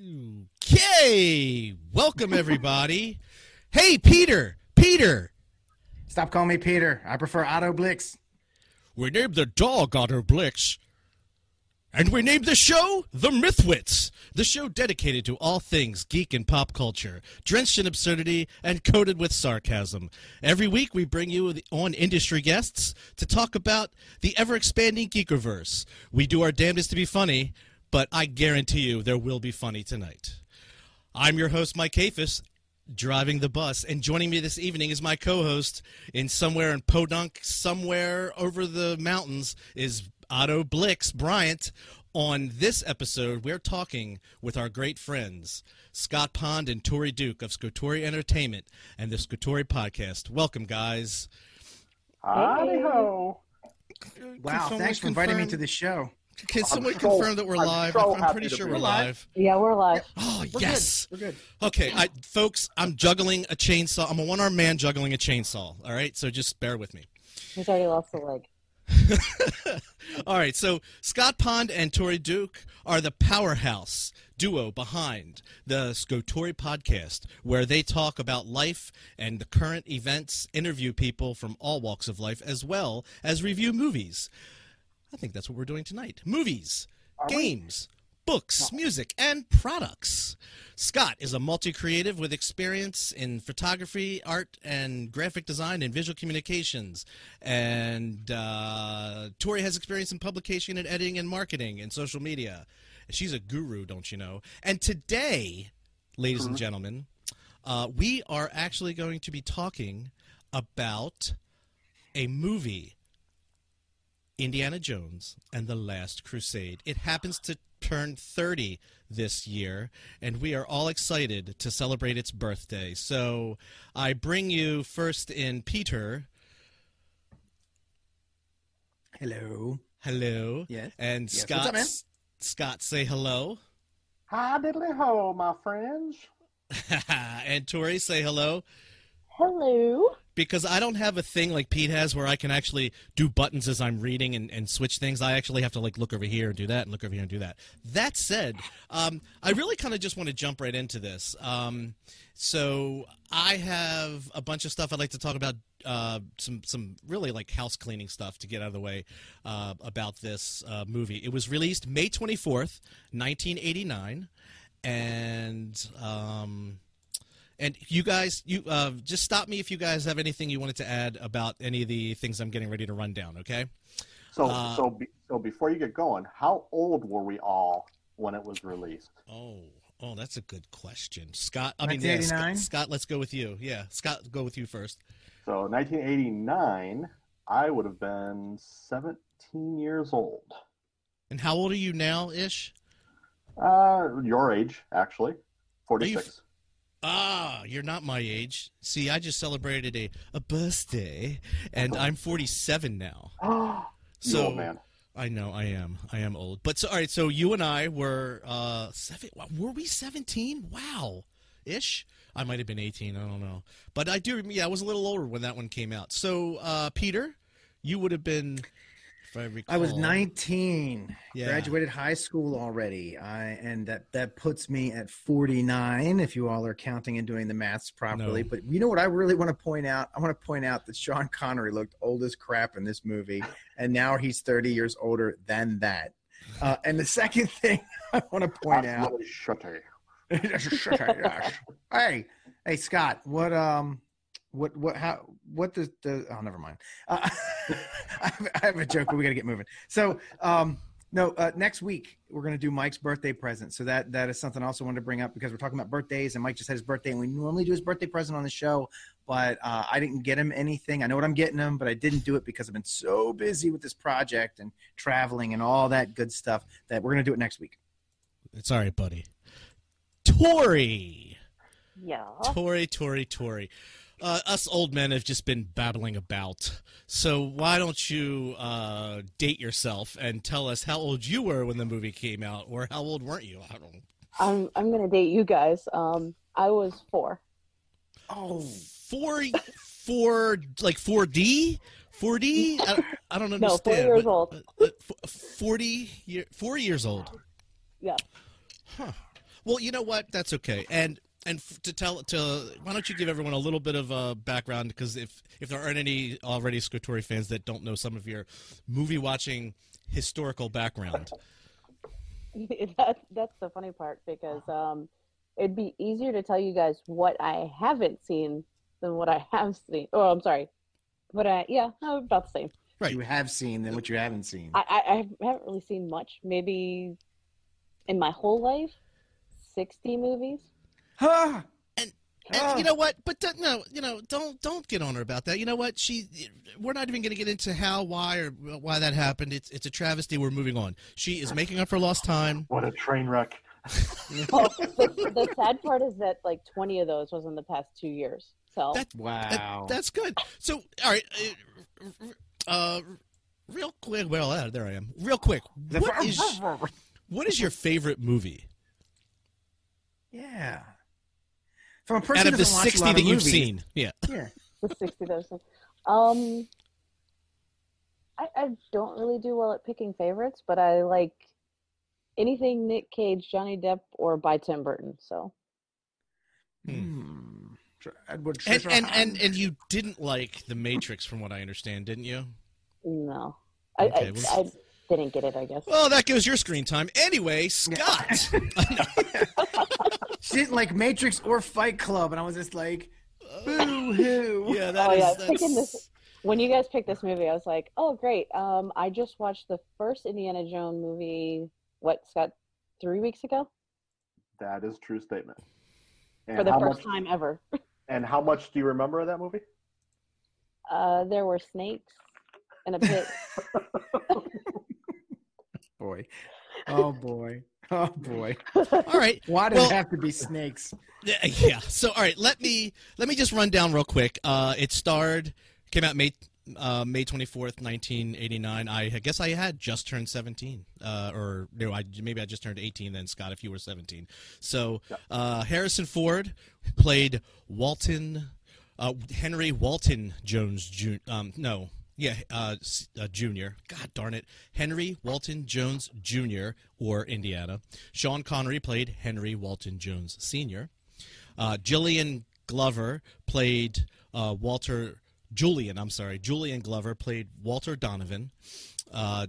Okay, welcome everybody. hey, Peter, Peter. Stop calling me Peter. I prefer Otto Blix. We named the dog Otto Blix. And we named the show The Mythwits, the show dedicated to all things geek and pop culture, drenched in absurdity and coated with sarcasm. Every week we bring you on industry guests to talk about the ever expanding geekiverse. We do our damnedest to be funny, but I guarantee you there will be funny tonight. I'm your host, Mike Kafis, driving the bus, and joining me this evening is my co-host in somewhere in Podunk, somewhere over the mountains, is Otto Blix Bryant. On this episode, we're talking with our great friends, Scott Pond and Tori Duke of Scotori Entertainment and the Scotori Podcast. Welcome, guys. Howdy ho. Wow, Can thanks for inviting me to the show. Can someone so- confirm that we're I'm live? so I'm pretty sure we're live. live. Yeah, we're live. Oh, We're yes. good. We're good. Okay, I, folks, I'm juggling a chainsaw. I'm a one-armed man juggling a chainsaw. All right, so just bear with me. He's already lost a leg. All right, so Scott Pond and Tori Duke are the powerhouse duo behind the Scotori podcast, where they talk about life and the current events, interview people from all walks of life, as well as review movies. I think that's what we're doing tonight. Movies, games, books, music, and products. Scott is a multi creative with experience in photography, art, and graphic design and visual communications. And uh, Tori has experience in publication and editing and marketing and social media. She's a guru, don't you know? And today, ladies and gentlemen, uh, we are actually going to be talking about a movie Indiana Jones and the Last Crusade. It happens to turn 30 this year, and we are all excited to celebrate its birthday. So I bring you first in Peter. Hello. Hello. Yes. And Yes, Scott. up. Scott, say hello. Hi diddly ho, my friends. and Tori, say hello. Hello. Because I don't have a thing like Pete has where I can actually do buttons as I'm reading and, and switch things. I actually have to like look over here and do that and look over here and do that. That said, um, I really kind of just want to jump right into this. Um, so I have a bunch of stuff I'd like to talk about. Uh, some some really like house cleaning stuff to get out of the way uh, about this uh, movie. It was released May twenty fourth, nineteen eighty nine, and. Um, and you guys, you uh, just stop me if you guys have anything you wanted to add about any of the things I'm getting ready to run down. Okay. So, Uh, so, be, so before you get going, how old were we all when it was released? Oh, oh, that's a good question, Scott. I mean, yeah, Scott, Scott, let's go with you. Yeah, Scott, go with you first. So, 1989, I would have been 17 years old. And how old are you now, ish? Uh, your age, actually, 46. Ah, you're not my age. See, I just celebrated a, a birthday, and I'm 47 now. you So old man. I know I am. I am old. But so all right. So you and I were uh seven. Were we seventeen? Wow, ish. I might have been eighteen. I don't know. But I do. Yeah, I was a little older when that one came out. So uh Peter, you would have been. If I recall. I was 19. Yeah. Graduated high school already. I and that that puts me at 49 if you all are counting and doing the maths properly. No. But you know what I really want to point out? I want to point out that Sean Connery looked old as crap in this movie and now he's 30 years older than that. Uh, and the second thing I want to point out Absolutely shutty. hey, hey, Scott, what um, what what how what does the oh never mind. Uh, I, have, I have a joke, but we got to get moving. So um, no, uh, next week we're gonna do Mike's birthday present. So that that is something I also wanted to bring up because we're talking about birthdays, and Mike just had his birthday, and we normally do his birthday present on the show, but uh, I didn't get him anything. I know what I'm getting him, but I didn't do it because I've been so busy with this project and traveling and all that good stuff that we're gonna do it next week. It's all right, buddy. Tori, Yeah. Tori, Tori, Tori. Uh, us old men have just been babbling about. So why don't you uh, date yourself and tell us how old you were when the movie came out, or how old weren't you? I don't. I'm I'm gonna date you guys. Um, I was four. Oh, four four like 4D 4D I, I don't understand No, four years What- old. uh, uh, f- 40 year 4 years old Yeah. Huh. Well, you know what? That's okay. And and f- to tell to why don't you give everyone a little bit of a background because if if there aren't any already Scotori fans that don't know some of your movie watching historical background. that, that's the funny part because um, it'd be easier to tell you guys what I haven't seen than what I have seen. Oh, I'm sorry. But I, yeah, no, about the same. Right. You have seen than what you haven't seen. I, I, I haven't really seen much. Maybe in my whole life, 60 movies. Huh. And Oh. you know what? But don't- no, you know, don't don't get on her about that. You know what? She, we're not even going to get into how, why, or why that happened. It's it's a travesty. We're moving on. She is making up for lost time. What a train wreck. Well, the, the sad part is that like 20 of those was in the past two years. So That- Wow. That- that's good. So, all right, uh, uh, real quick. Well, uh, there I am. Real quick. What is what is your favorite movie yeah. From a person out of the watch sixty lot that of you've seen? Yeah. Yeah. the 60 those things. Um, I, I don't really do well at picking favorites, but I like anything Nick Cage, Johnny Depp, or by Tim Burton. So Hmm. Edward And and, and and you didn't like The Matrix, from what I understand, didn't you? no, I, Okay, I, well- I didn't get it. I guess. Well, that gives your screen time. Anyway, Scott. she didn't like Matrix or Fight Club, and I was just like, boo hoo. yeah, that Oh, is. yeah, that's- picking this- when you guys picked this movie, I was like, oh great. Um, I just watched the first Indiana Jones movie. What Scott? Three weeks ago That is a true statement. And for the first much, time ever. And how much do you remember of that movie? Uh, there were snakes in a pit. Boy. Oh boy. Oh boy. All right. Why does Well- it have to be snakes? Yeah. So, all right. Let me let me just run down real quick. Uh, it starred came out May uh, May twenty fourth, nineteen eighty nine. I guess I had just turned seventeen, uh, or no, I maybe I just turned eighteen. Then Scott, if you were seventeen. So uh, Harrison Ford played Walton uh, Henry Walton Jones. Jr. um, no. Yeah, uh, uh, Jr. God darn it, Henry Walton Jones Jr. or Indiana. Sean Connery played Henry Walton Jones Sr. Uh, Jillian Glover played uh, Walter. Julian, I'm sorry, Julian Glover played Walter Donovan. Uh,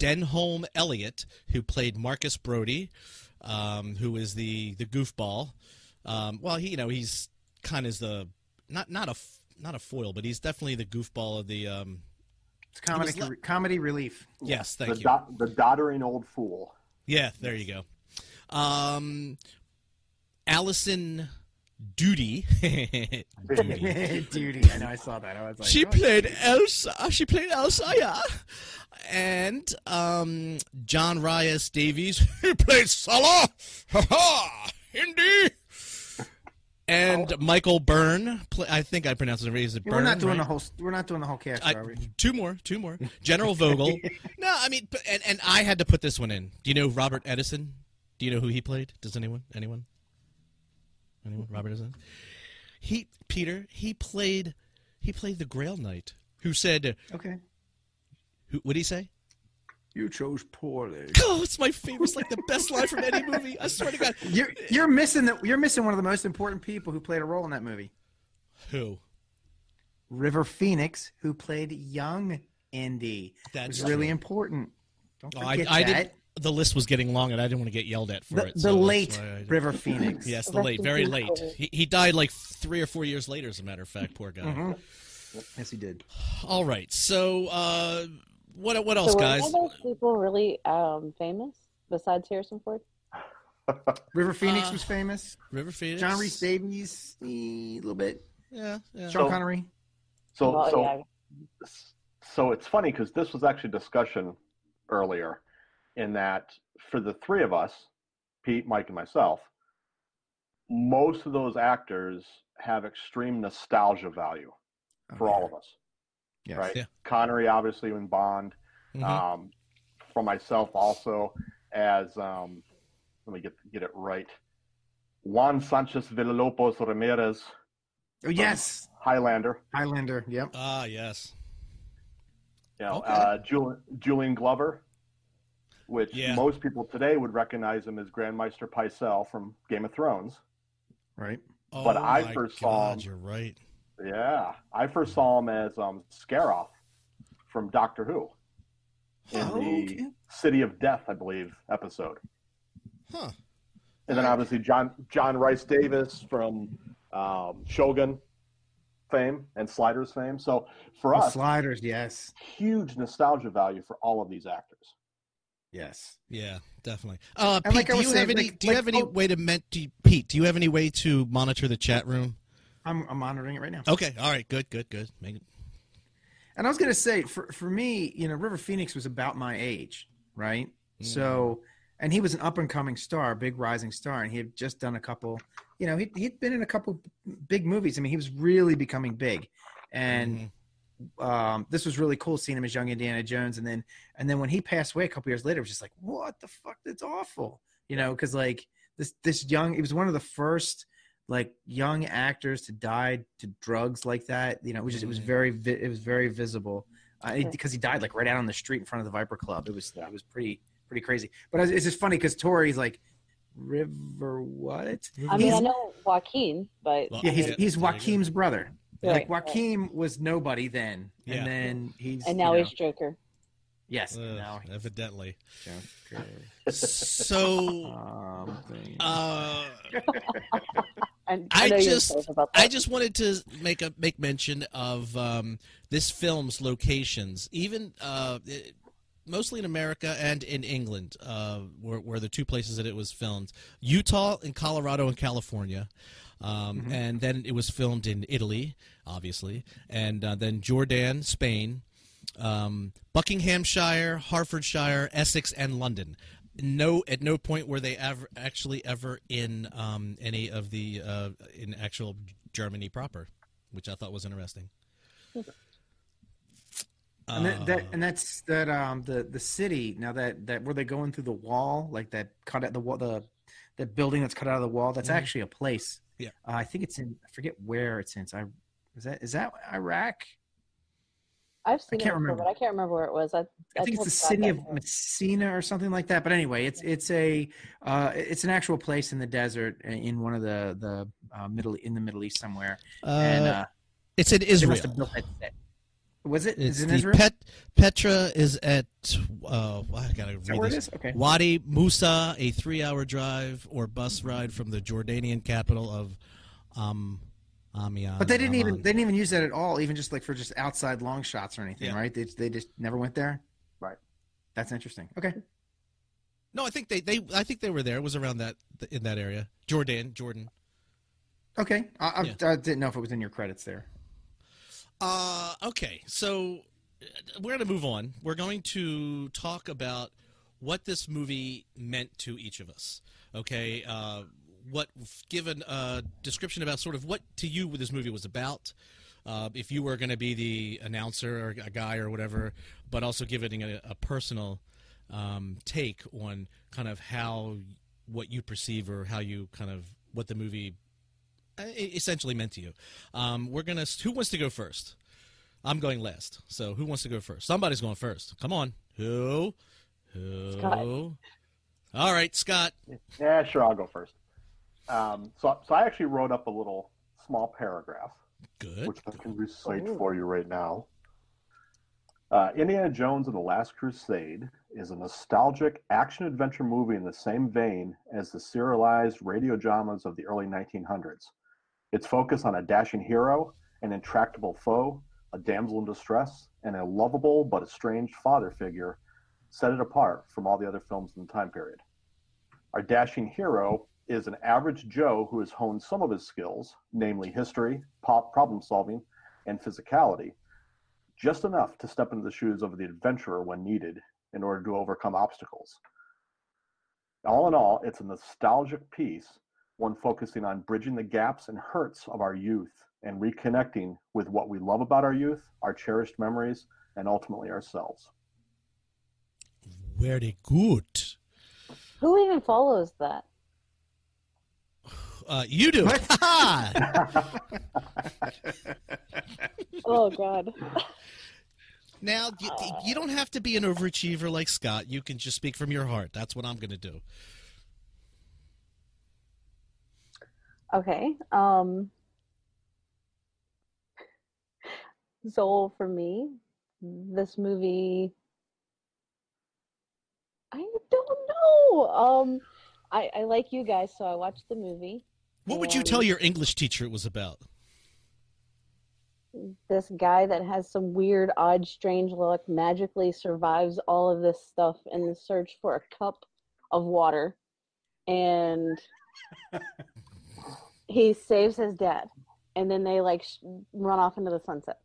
Denholm Elliott, who played Marcus Brody, um, who is the the goofball. Um, well, he you know he's kind of the not not a not a foil, but he's definitely the goofball of the. Um, It's comedy, was le- comedy relief. yes, thank the, you. dot the doddering old fool. Yeah, there you go. Um, Alison Doody. Doody. Doody. I know. I saw that. I was like, she oh, played Elsa. She played Elsa, yeah. And um, John Rhys-Davies, who played Sallah. Ha ha! Hindi. And oh. Michael Byrne, play, I think I pronounced it right. Is it Yeah, Byrne? we're not doing right? the whole. We're not doing the whole cast, I- are we? two more, two more. General Vogel. no, I mean, and, and I had to put this one in. Do you know Robert Eddison? Do you know who he played? Does anyone? Anyone? Anyone? Robert Eddison. He Peter. He played. He played the Grail Knight. Who said? Okay. Who? What did he say? You chose poorly. Oh, it's my favorite. It's like the best line from any movie. I swear to God. You're you're missing the you're missing one of the most important people who played a role in that movie. Who? River Phoenix, who played young Indy. That's really true. important. Don't Oh, I, forget I that. didn't. The list was getting long, and I didn't want to get yelled at for The, it. the so late why I didn't- River Phoenix. Yes, the late, very late. He, he died like three or four years later, as a matter of fact. Poor guy. Mhm. Yes, he did. All right. So, uh, what what else, so were guys? any of those people really um, famous besides Harrison Ford? River Phoenix Uh, was famous. River Phoenix. John Reese Davies, eh, a little bit. Yeah, yeah. Sean So- Connery. So, Well, so, yeah. so it's funny because this was actually discussion earlier, in that for the three of us, Pete, Mike, and myself, most of those actors have extreme nostalgia value for all of us, Yes. right? Yeah. Connery, obviously, in Bond. Mhm. Um, for myself, also as um, let me get get it right. Juan Sanchez Villalobos Ramirez, Oh yes, Highlander. Highlander. Yep. Ah, yes. You know, Okay. uh, Julian, Julian Glover, which Yeah. most people today would recognize him as Grand Maester Pycelle from Game of Thrones. Right. Oh But I my first saw God, him- You're right. Yeah, I first saw him as um, Scaroth from Doctor Who in Huh. the okay. City of Death, I believe, episode. Huh. And then obviously John John Rhys-Davies from um, Shogun fame and Sliders fame. So for The us, sliders, yes, huge nostalgia value for all of these actors. yes. Yeah, definitely. Uh, And Pete, like do you saying, have any? like- do you like- have any oh- way to men- do you- Pete? Do you have any way to monitor the chat room? I'm, I'm monitoring it right now. Okay. All right. Good. Good. Good. Make it- And I was gonna say, for for me, you know, River Phoenix was about my age, right? So, and he was an up and coming star, big rising star, and he had just done a couple. You know, he he'd been in a couple big movies. I mean, he was really becoming big, and Mhm. um, this was really cool seeing him as young Indiana Jones. And then and then when he passed away a couple years later, it was just like, what the fuck? That's awful, you know, because like this this young, he was one of the first like young actors to die to drugs like that. You know, it was just, it was Mhm. very vi- it was very visible uh, because he died like right out on the street in front of the Viper Club. It was it was pretty pretty crazy. But it's it's just funny because Tori's like River what? I mean, I know Joaquin, but Well, Yeah, he's Yeah, he's there you go. Joaquin's brother. Like Right, was nobody then, Yeah. and then he's and now you know, he's Joker. yes. Ugh, now he's evidently. Joker. So, Um, uh, And I I, know just- excited about I just wanted to make a make mention of um, this film's locations, even uh, it- mostly in America and in England, uh, were, were the two places that it was filmed: Utah and Colorado and California. Um, Mhm. And then it was filmed in Italy, obviously, and uh, then Jordan, Spain, um, Buckinghamshire, Hertfordshire, Essex, and London. No, at no point were they ever actually ever in um, any of the uh, in actual Germany proper, which I thought was interesting. and that, that Uh, and that's that um the the city now that that were they going through the wall like that cut out the wall the that building that's cut out of the wall that's Mhm. actually a place. Yeah. uh, I think it's in I forget where it's in. I is that is that Iraq? I've seen can't it before, remember. but I can't remember where it was. I, I think it's the city of too. Messina or something like that. But anyway, it's it's a uh, it's an actual place in the desert in one of the the uh, middle in the Middle East somewhere. and uh, uh, it's in they must Israel. have built that. Was it? It's Is it in Israel? Pet Petra is at. Uh, I gotta is read where it this. is? Okay. Wadi Musa, a three-hour drive or bus ride from the Jordanian capital of um, Amman. But they didn't even they didn't even use that at all, even just like for just outside long shots or anything, Yeah. right? They they just never went there. Right. That's interesting. Okay. No, I think they, they I think they were there. It was around that in that area. Jordan, Jordan. Okay. I, I, Yeah. I didn't know if it was in your credits there. Uh, okay, so uh, we're going to move on. We're going to talk about what this movie meant to each of us. Okay, uh, what given a description about sort of what to you what this movie was about. Uh, if you were going to be the announcer or a guy or whatever, but also giving a, a personal um, take on kind of how what you perceive or how you kind of what the movie uh, essentially meant to you. Um, we're gonna. Who wants to go first? I'm going last. So who wants to go first? Somebody's going first. Come on. Who? Who? Scott. All right, Scott. Yeah, sure, I'll go first. Um, so, so I actually wrote up a little small paragraph, Good. which I can recite Ooh. for you right now. Uh, Indiana Jones and the Last Crusade is a nostalgic action adventure movie in the same vein as the serialized radio dramas of the early 1900s. Its focus on a dashing hero, an intractable foe, a damsel in distress, and a lovable but estranged father figure set it apart from all the other films in the time period. Our dashing hero is an average Joe who has honed some of his skills, namely history, pop problem solving, and physicality, just enough to step into the shoes of the adventurer when needed in order to overcome obstacles. All in all, it's a nostalgic piece, one focusing on bridging the gaps and hurts of our youth and reconnecting with what we love about our youth, our cherished memories, and ultimately ourselves. Very good. Who even follows that? Uh, you do. What? Oh God. Now, you, you don't have to be an overachiever like Scott. You can just speak from your heart. That's what I'm going to do. Okay. Um so for me, this movie I don't know. Um I I like you guys, so I watched the movie. What would you tell your English teacher it was about? This guy that has some weird, odd, strange luck magically survives all of this stuff in the search for a cup of water. And he saves his dad. And then they like sh- run off into the sunset.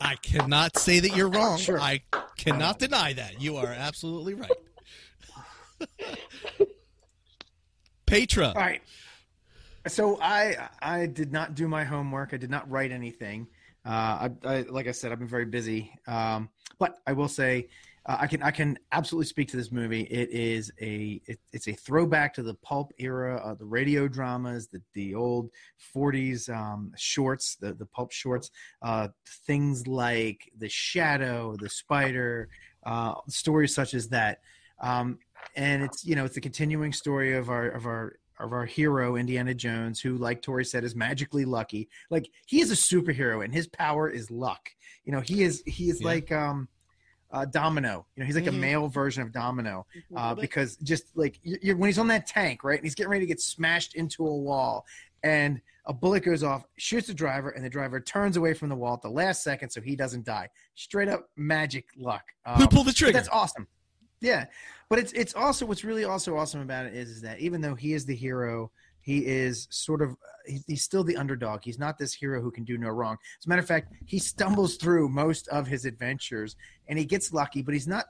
I cannot say that you're wrong. Sure. I cannot deny that. You are absolutely right. Petra. All right. So I I did not do my homework. I did not write anything. Uh, I, I like I said, I've been very busy. Um, but I will say, uh, I can I can absolutely speak to this movie. It is a it, it's a throwback to the pulp era, uh, the radio dramas, the the old '40s um, shorts, the the pulp shorts, uh, things like The Shadow, The Spider, uh, stories such as that. Um, and it's you know it's a continuing story of our of our of our hero Indiana Jones, who, like Tori said, is magically lucky. Like he is a superhero, and his power is luck. You know, he is he is Yeah. like um, uh, Domino. You know, he's like Mhm. a male version of Domino uh, bit. because just like you you're, when he's on that tank, right, and he's getting ready to get smashed into a wall, and a bullet goes off, shoots the driver, and the driver turns away from the wall at the last second so he doesn't die. Straight up magic luck. Um, Who pulled the trigger? That's awesome. Yeah, but it's it's also what's really also awesome about it is, is that even though he is the hero, he is sort of he's, he's still the underdog. He's not this hero who can do no wrong. As a matter of fact, he stumbles through most of his adventures and he gets lucky, but he's not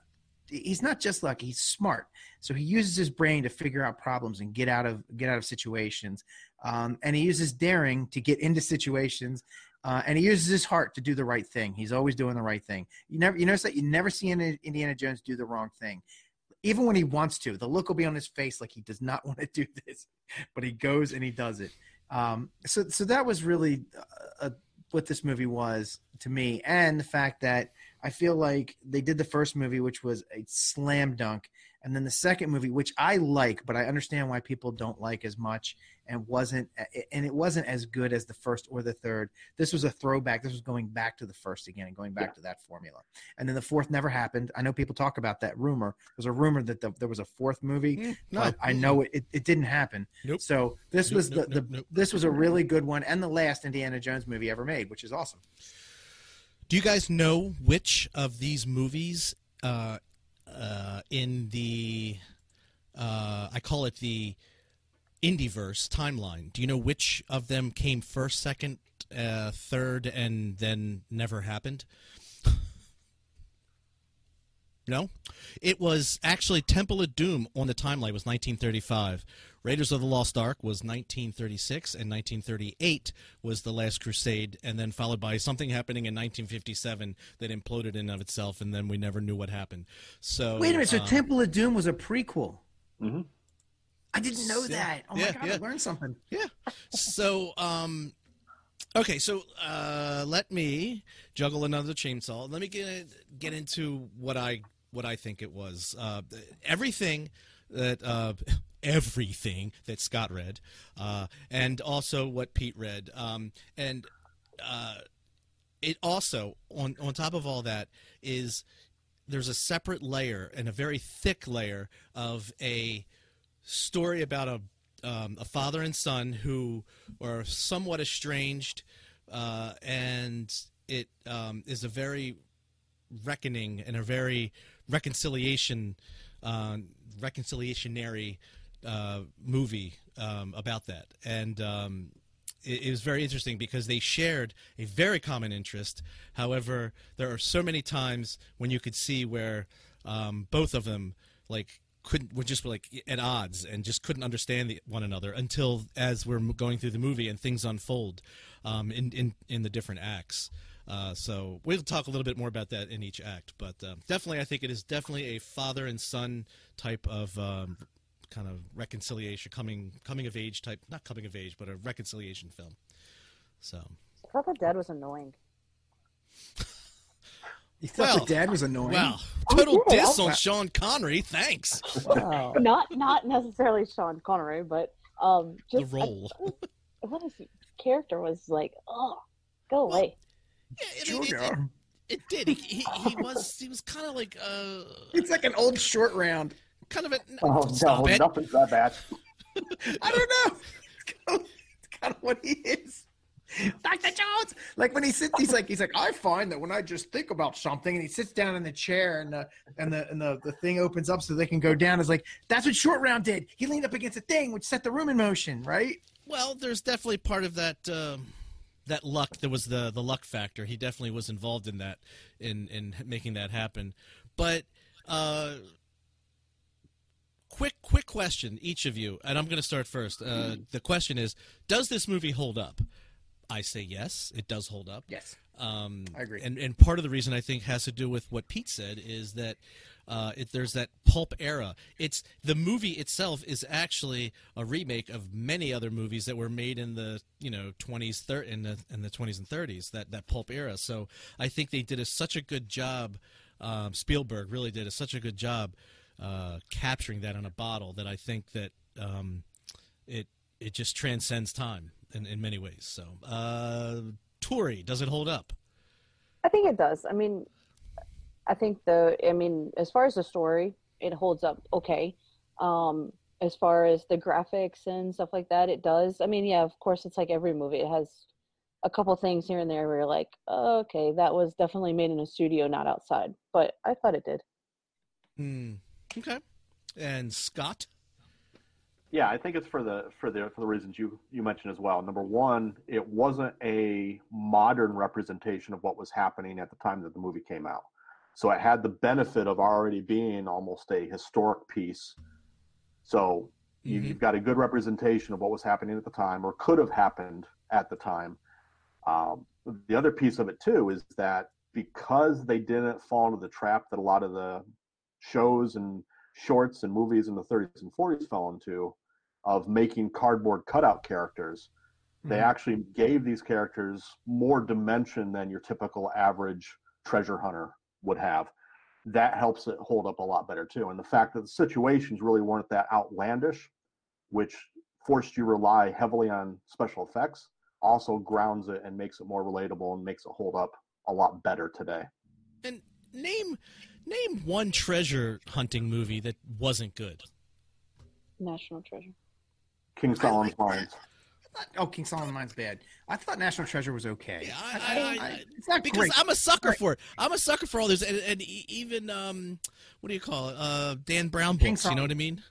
he's not just lucky. He's smart, so he uses his brain to figure out problems and get out of get out of situations. Um, and he uses daring to get into situations uh, and he uses his heart to do the right thing. He's always doing the right thing. You never, you notice that you never see Indi- Indiana Jones do the wrong thing, even when he wants to. The look will be on his face like he does not want to do this, but he goes and he does it. Um, so, so that was really uh, uh, what this movie was to me, and the fact that I feel like they did the first movie, which was a slam dunk, and then the second movie, which I like, but I understand why people don't like as much, and wasn't, and it wasn't as good as the first or the third this was a throwback. This was going back to the first again and going back to that formula. And then the fourth never happened. I know people talk about that rumor. There's a rumor that the, there was a fourth movie, Mm, no. but I know it, it, it didn't happen. Nope. So this Nope, was the, nope, the nope. this was a really good one and the last Indiana Jones movie ever made, which is awesome. Do you guys know which of these movies uh, uh, in the uh, I call it the Indieverse timeline? Do you know which of them came first, second, uh, third, and then never happened? No, it was actually Temple of Doom on the timeline was 1935. Raiders of the Lost Ark was 1936, and 1938 was The Last Crusade, and then followed by something happening in 1957 that imploded in of itself, and then we never knew what happened. So Wait a minute. So um, Temple of Doom was a prequel. Mm-hmm. I didn't know Yeah. that. Oh Yeah, my god, I learned something. Yeah. So, um, okay. So, uh, let me juggle another chainsaw. Let me get get into what I what I think it was. Uh, everything that uh, everything that Scott read, uh, and also what Pete read, um, and uh, it also on on top of all that is there's a separate layer and a very thick layer of a story about a um, a father and son who are somewhat estranged, uh, and it um, is a very reckoning and a very reconciliation uh, reconciliationary uh, movie um, about that, and um, it, it was very interesting because they shared a very common interest. However, there are so many times when you could see where um, both of them like couldn't were just like at odds and just couldn't understand the, one another until as we're going through the movie and things unfold um, in, in in the different acts. Uh, so we'll talk a little bit more about that in each act, but um, definitely, I think it is definitely a father and son type of um, kind of reconciliation, coming coming of age type, not coming of age, but a reconciliation film. So I thought the dad was annoying. You thought Well, the dad was annoying. Wow, Oh, total yeah, diss on Sean Connery. Thanks. Wow. not not necessarily Sean Connery, but um, The just role. what his character was like. Oh, go away. Yeah, I mean, it, it, it did. He, he, he was he was kind of like uh It's like an old short round. kind of a Oh stop no, it. nothing's that bad. I don't know. It's kind, of, it's kind of what he is. Dr. Jones. Like when he sits, he's like, he's like, I find that when I just think about something, and he sits down in the chair, and the and the and the, the thing opens up so they can go down. Is like that's what Short Round did. He leaned up against a thing, which set the room in motion, right? Well, there's definitely part of that um, that luck. There was the the luck factor. He definitely was involved in that, in in making that happen. But uh, quick quick question, each of you, and I'm going to start first. Uh, the question is, does this movie hold up? I say yes, it does hold up. Yes. Um, I agree. And and part of the reason I think has to do with what Pete said is that uh, it, there's that pulp era. It's the movie itself is actually a remake of many other movies that were made in the you know 20s, thir- in the in the 20s and 30s. That that pulp era. So I think they did a, such a good job. Um, Spielberg really did a, such a good job uh, capturing that on a bottle that I think that um, it it just transcends time in, in many ways. So, uh, Tori, does it hold up? I think it does. I mean, I think the. I mean, as far as the story, it holds up okay. Um, as far as the graphics and stuff like that, it does. I mean, yeah, of course, it's like every movie. It has a couple things here and there where you're like, oh, okay, that was definitely made in a studio, not outside. But I thought it did. Hmm. Okay. And Scott? Yeah, I think it's for the for the for the reasons you you mentioned as well. Number one, it wasn't a modern representation of what was happening at the time that the movie came out. So it had the benefit of already being almost a historic piece. So Mhm. you've got a good representation of what was happening at the time or could have happened at the time. Um, the other piece of it too is that because they didn't fall into the trap that a lot of the shows and shorts and movies in the 30s and 40s fell into of making cardboard cutout characters they Mhm. actually gave these characters more dimension than your typical average treasure hunter would have that helps it hold up a lot better too and the fact that the situations really weren't that outlandish which forced you to rely heavily on special effects also grounds it and makes it more relatable and makes it hold up a lot better today And name name one treasure hunting movie that wasn't good. National Treasure. king solomon's like mines Oh, King Solomon Mine's bad. I thought National Treasure was okay. Yeah, I- I- I- it's not Because great. I'm a sucker Right. for it. I'm a sucker for all this, and, and even um, what do you call it? Uh, Dan Brown King books. You know what I mean?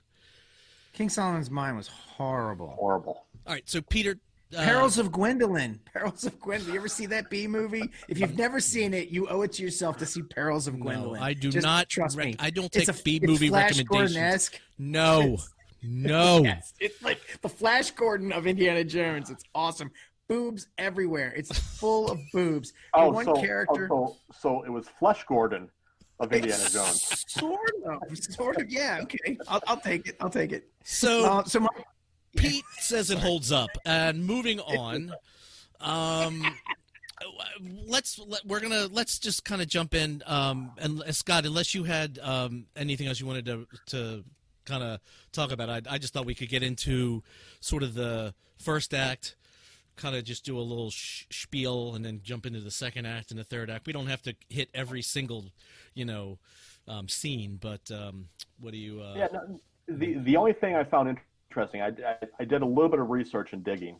King Solomon's Mine was horrible. horrible All right, so Peter. Uh, Perils of Gwendoline. Perils of Gwendoline. You ever see that B movie? If you've never seen it, you owe it to yourself to see Perils of Gwendoline. no, Gwendoline. I do Just not. trust rec- me. I don't It's take a B it's movie Flash recommendations. Gordon-esque. No, no. Yes, it's like the Flash Gordon of Indiana Jones. It's awesome. Boobs everywhere. It's full of boobs. oh And one so, character. oh, so so it was flesh gordon of indiana jones Sort of. Sort of. Yeah. Okay. I'll, I'll take it. I'll take it. So Uh, so my, Pete says it holds up. And moving on, um, let's let, we're gonna let's just kind of jump in. Um, and uh, Scott, unless you had um, anything else you wanted to to kind of talk about, I, I just thought we could get into sort of the first act. Kind of just do a little sh- spiel and then jump into the second act and the third act. We don't have to hit every single, you know, um, scene. But um, what do you? Uh, Yeah, no, the the only thing I found interesting, I, I, I did a little bit of research and digging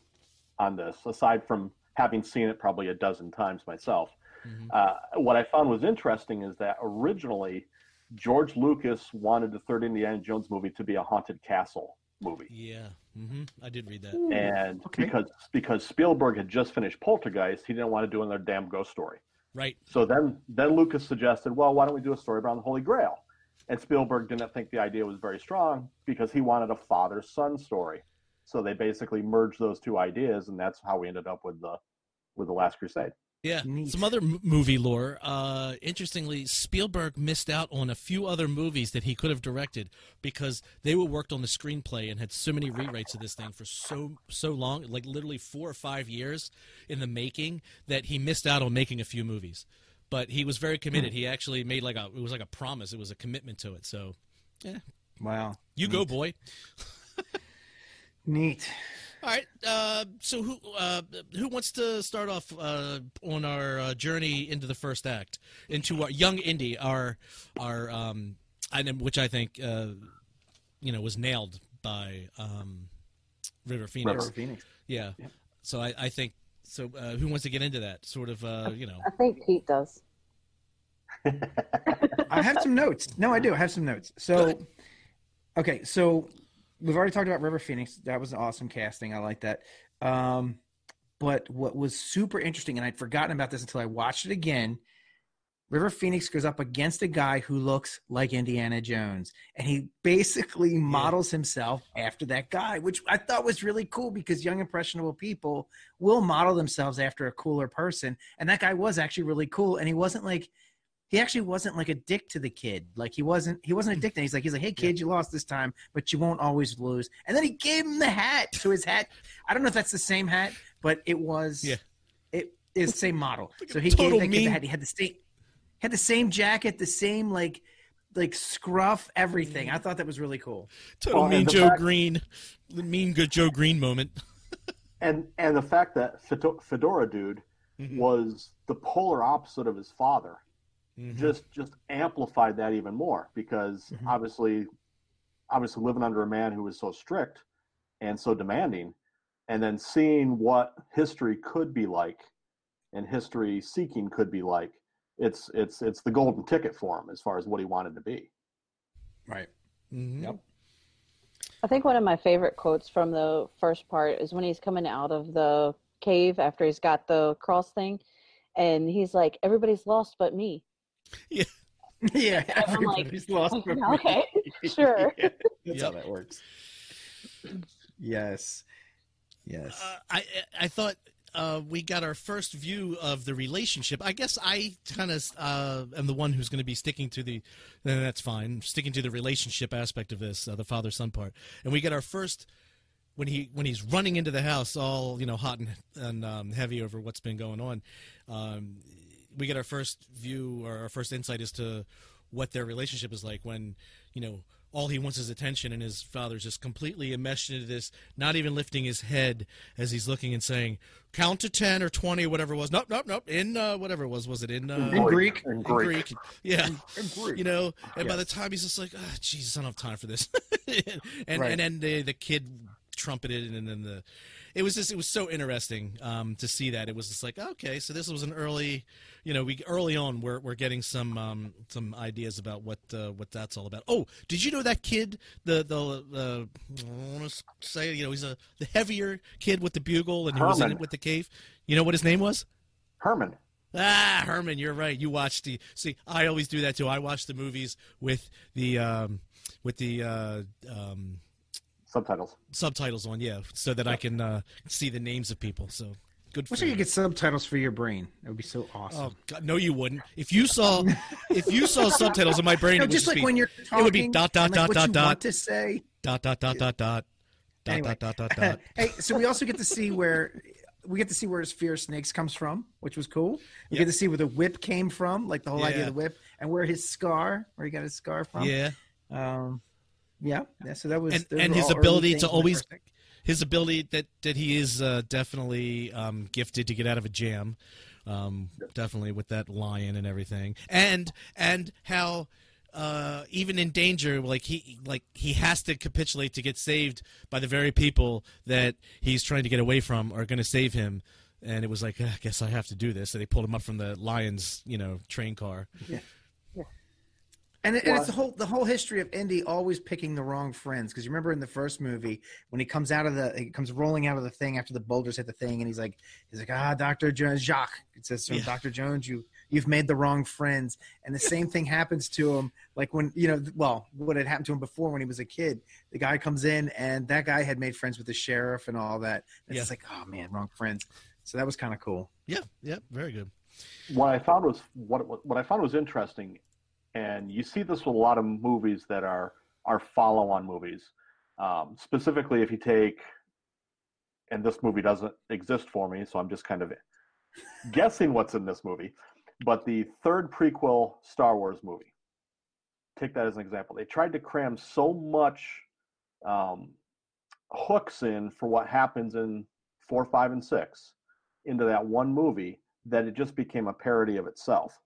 on this, aside from having seen it probably a dozen times myself. mhm. Uh, what I found was interesting is that originally George Lucas wanted the third Indiana Jones movie to be a haunted castle movie, Yeah, hmm I did read that. And Okay. because because Spielberg had just finished Poltergeist, he didn't want to do another damn ghost story. Right. So then, then Lucas suggested, well, why don't we do a story about the Holy Grail? And Spielberg didn't think the idea was very strong because he wanted a father-son story. So they basically merged those two ideas, and that's how we ended up with the with the Last Crusade. Yeah. Neat. Some other m- movie lore. Uh, interestingly, Spielberg missed out on a few other movies that he could have directed because they were worked on the screenplay and had so many rewrites of this thing for so so long, like literally four or five years in the making, that he missed out on making a few movies. but he was very committed. He actually made like a it was like a promise. It was a commitment to it. So yeah. Wow. you go, boy. Neat. All right. Uh, so who uh, who wants to start off uh, on our uh, journey into the first act, into our young indie, our our um, item, which I think uh, you know was nailed by um, River Phoenix. River Phoenix. Yeah. Yep. So I, I think so. Uh, who wants to get into that? Sort of, uh, you know. I think Pete does. I have some notes. No, I do. I have some notes. So, okay, so we've already talked about River Phoenix. That was an awesome casting. I like that. Um, but what was super interesting, and I'd forgotten about this until I watched it again. River Phoenix goes up against a guy who looks like Indiana Jones, and he basically models himself after that guy, which I thought was really cool because young impressionable people will model themselves after a cooler person, and that guy was actually really cool, and he wasn't like he actually wasn't like a dick to the kid. Like he wasn't he wasn't a dick. to him. He's like he's like, hey kid, you lost this time, but you won't always lose. And then he gave him the hat. So his hat, I don't know if that's the same hat, but it was. Yeah. It is the same model. Like So he total gave that kid the hat. He had the same had the same jacket, the same like like scruff, everything. I thought that was really cool. Total Well, mean Joe fact- Green, the mean good Joe Greene moment. and and the fact that Fedora dude Mhm. was the polar opposite of his father Mhm. just just amplified that even more because Mhm. obviously obviously living under a man who was so strict and so demanding and then seeing what history could be like and history seeking could be like it's it's it's the golden ticket for him as far as what he wanted to be Right. Mhm. Yep. I think one of my favorite quotes from the first part is when he's coming out of the cave after he's got the cross thing, and he's like, "Everybody's lost but me." Yeah, I'm like, everybody's lost. but me. okay, sure. Yeah, that's how that works. Yes. Yes. Uh, I I thought uh, we got our first view of the relationship. I guess I kind of uh, am the one who's going to be sticking to the. Then that's fine. Sticking to the relationship aspect of this, uh, the father son part, and we get our first when he when he's running into the house, all you know, hot and and um, heavy over what's been going on. Um, we get our first view or our first insight as to what their relationship is like when you know all he wants is attention and his father's just completely enmeshed into this not even lifting his head as he's looking and saying count to 10 or 20 whatever it was nope nope nope in uh, whatever it was was it in, uh, In Greek. in in Greek. Greek yeah Greek. you know and by the time he's just like oh, jesus i don't have time for this and Right. and then the, the kid trumpeted and then the it was just it was so interesting um, to see that it was just like okay so this was an early you know we early on we're, we're getting some um, some ideas about what uh, what that's all about oh did you know that kid the the the I want to say you know he's a the heavier kid with the bugle and he was in it with the cave you know what his name was herman Ah, Herman, you're right. You watched the see. I always do that too. I watch the movies with the um, with the uh, um, subtitles subtitles on, yeah, so that I can uh, see the names of people. So good for Wish I you. could get subtitles for your brain. That would be so Oh awesome. God, no, you wouldn't. If you saw, if you saw subtitles in my brain, no, it would just just like be when you're talking, would be dot, dot, and, like, dot, what dot, you dot. want to say. dot dot dot dot dot dot Anyway. dot dot dot dot. hey, so we also get to see where we get to see where his fear of snakes comes from, which was cool. We Yep. get to see where the whip came from, like the whole idea of the whip, and where his scar, where he got his scar from. Yeah, Um, yeah, yeah. So that was And- and his ability to always- his ability that that he is uh, definitely um, gifted to get out of a jam, um, definitely with that lion and everything, and and how uh, even in danger, like he like he has to capitulate to get saved by the very people that he's trying to get away from are going to save him. And it was like, "Ah, I guess I have to do this. So they pulled him up from the lion's, you know, train car. And, it, and it's the whole the whole history of Indy always picking the wrong friends because you remember in the first movie when he comes out of the he comes rolling out of the thing after the boulders hit the thing and he's like he's like ah Doctor Jones Jacques it says from Yeah. Doctor Jones you you've made the wrong friends and the same thing happens to him like when you know well what had happened to him before when he was a kid the guy comes in and that guy had made friends with the sheriff and all that and Yeah. it's like oh man wrong friends so that was kind of cool Yeah, yeah, very good. what I found was what what I found was interesting, and you see this with a lot of movies that are are follow on movies. Um, specifically, if you take, and this movie doesn't exist for me, so I'm just kind of guessing what's in this movie. but the third prequel Star Wars movie, take that as an example. They tried to cram so much um, hooks in for what happens in four, five, and six into that one movie that it just became a parody of itself.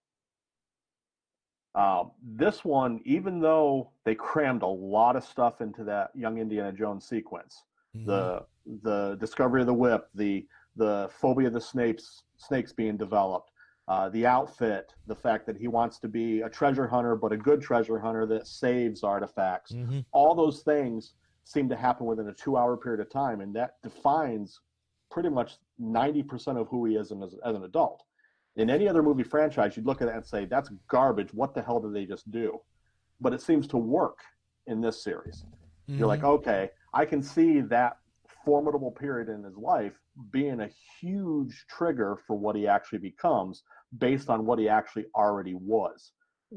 Uh, this one, even though they crammed a lot of stuff into that young Indiana Jones sequence, Mhm. the the discovery of the whip, the the phobia of the snakes snakes being developed, uh, the outfit, the fact that he wants to be a treasure hunter, but a good treasure hunter that saves artifacts. Mhm. All those things seem to happen within a two-hour period of time, and that defines pretty much ninety percent of who he is as, as an adult. In any other movie franchise, you'd look at that and say, "That's garbage. What the hell did they just do?" But it seems to work in this series. You're like, Mhm. okay, I can see that formidable period in his life being a huge trigger for what he actually becomes based on what he actually already was,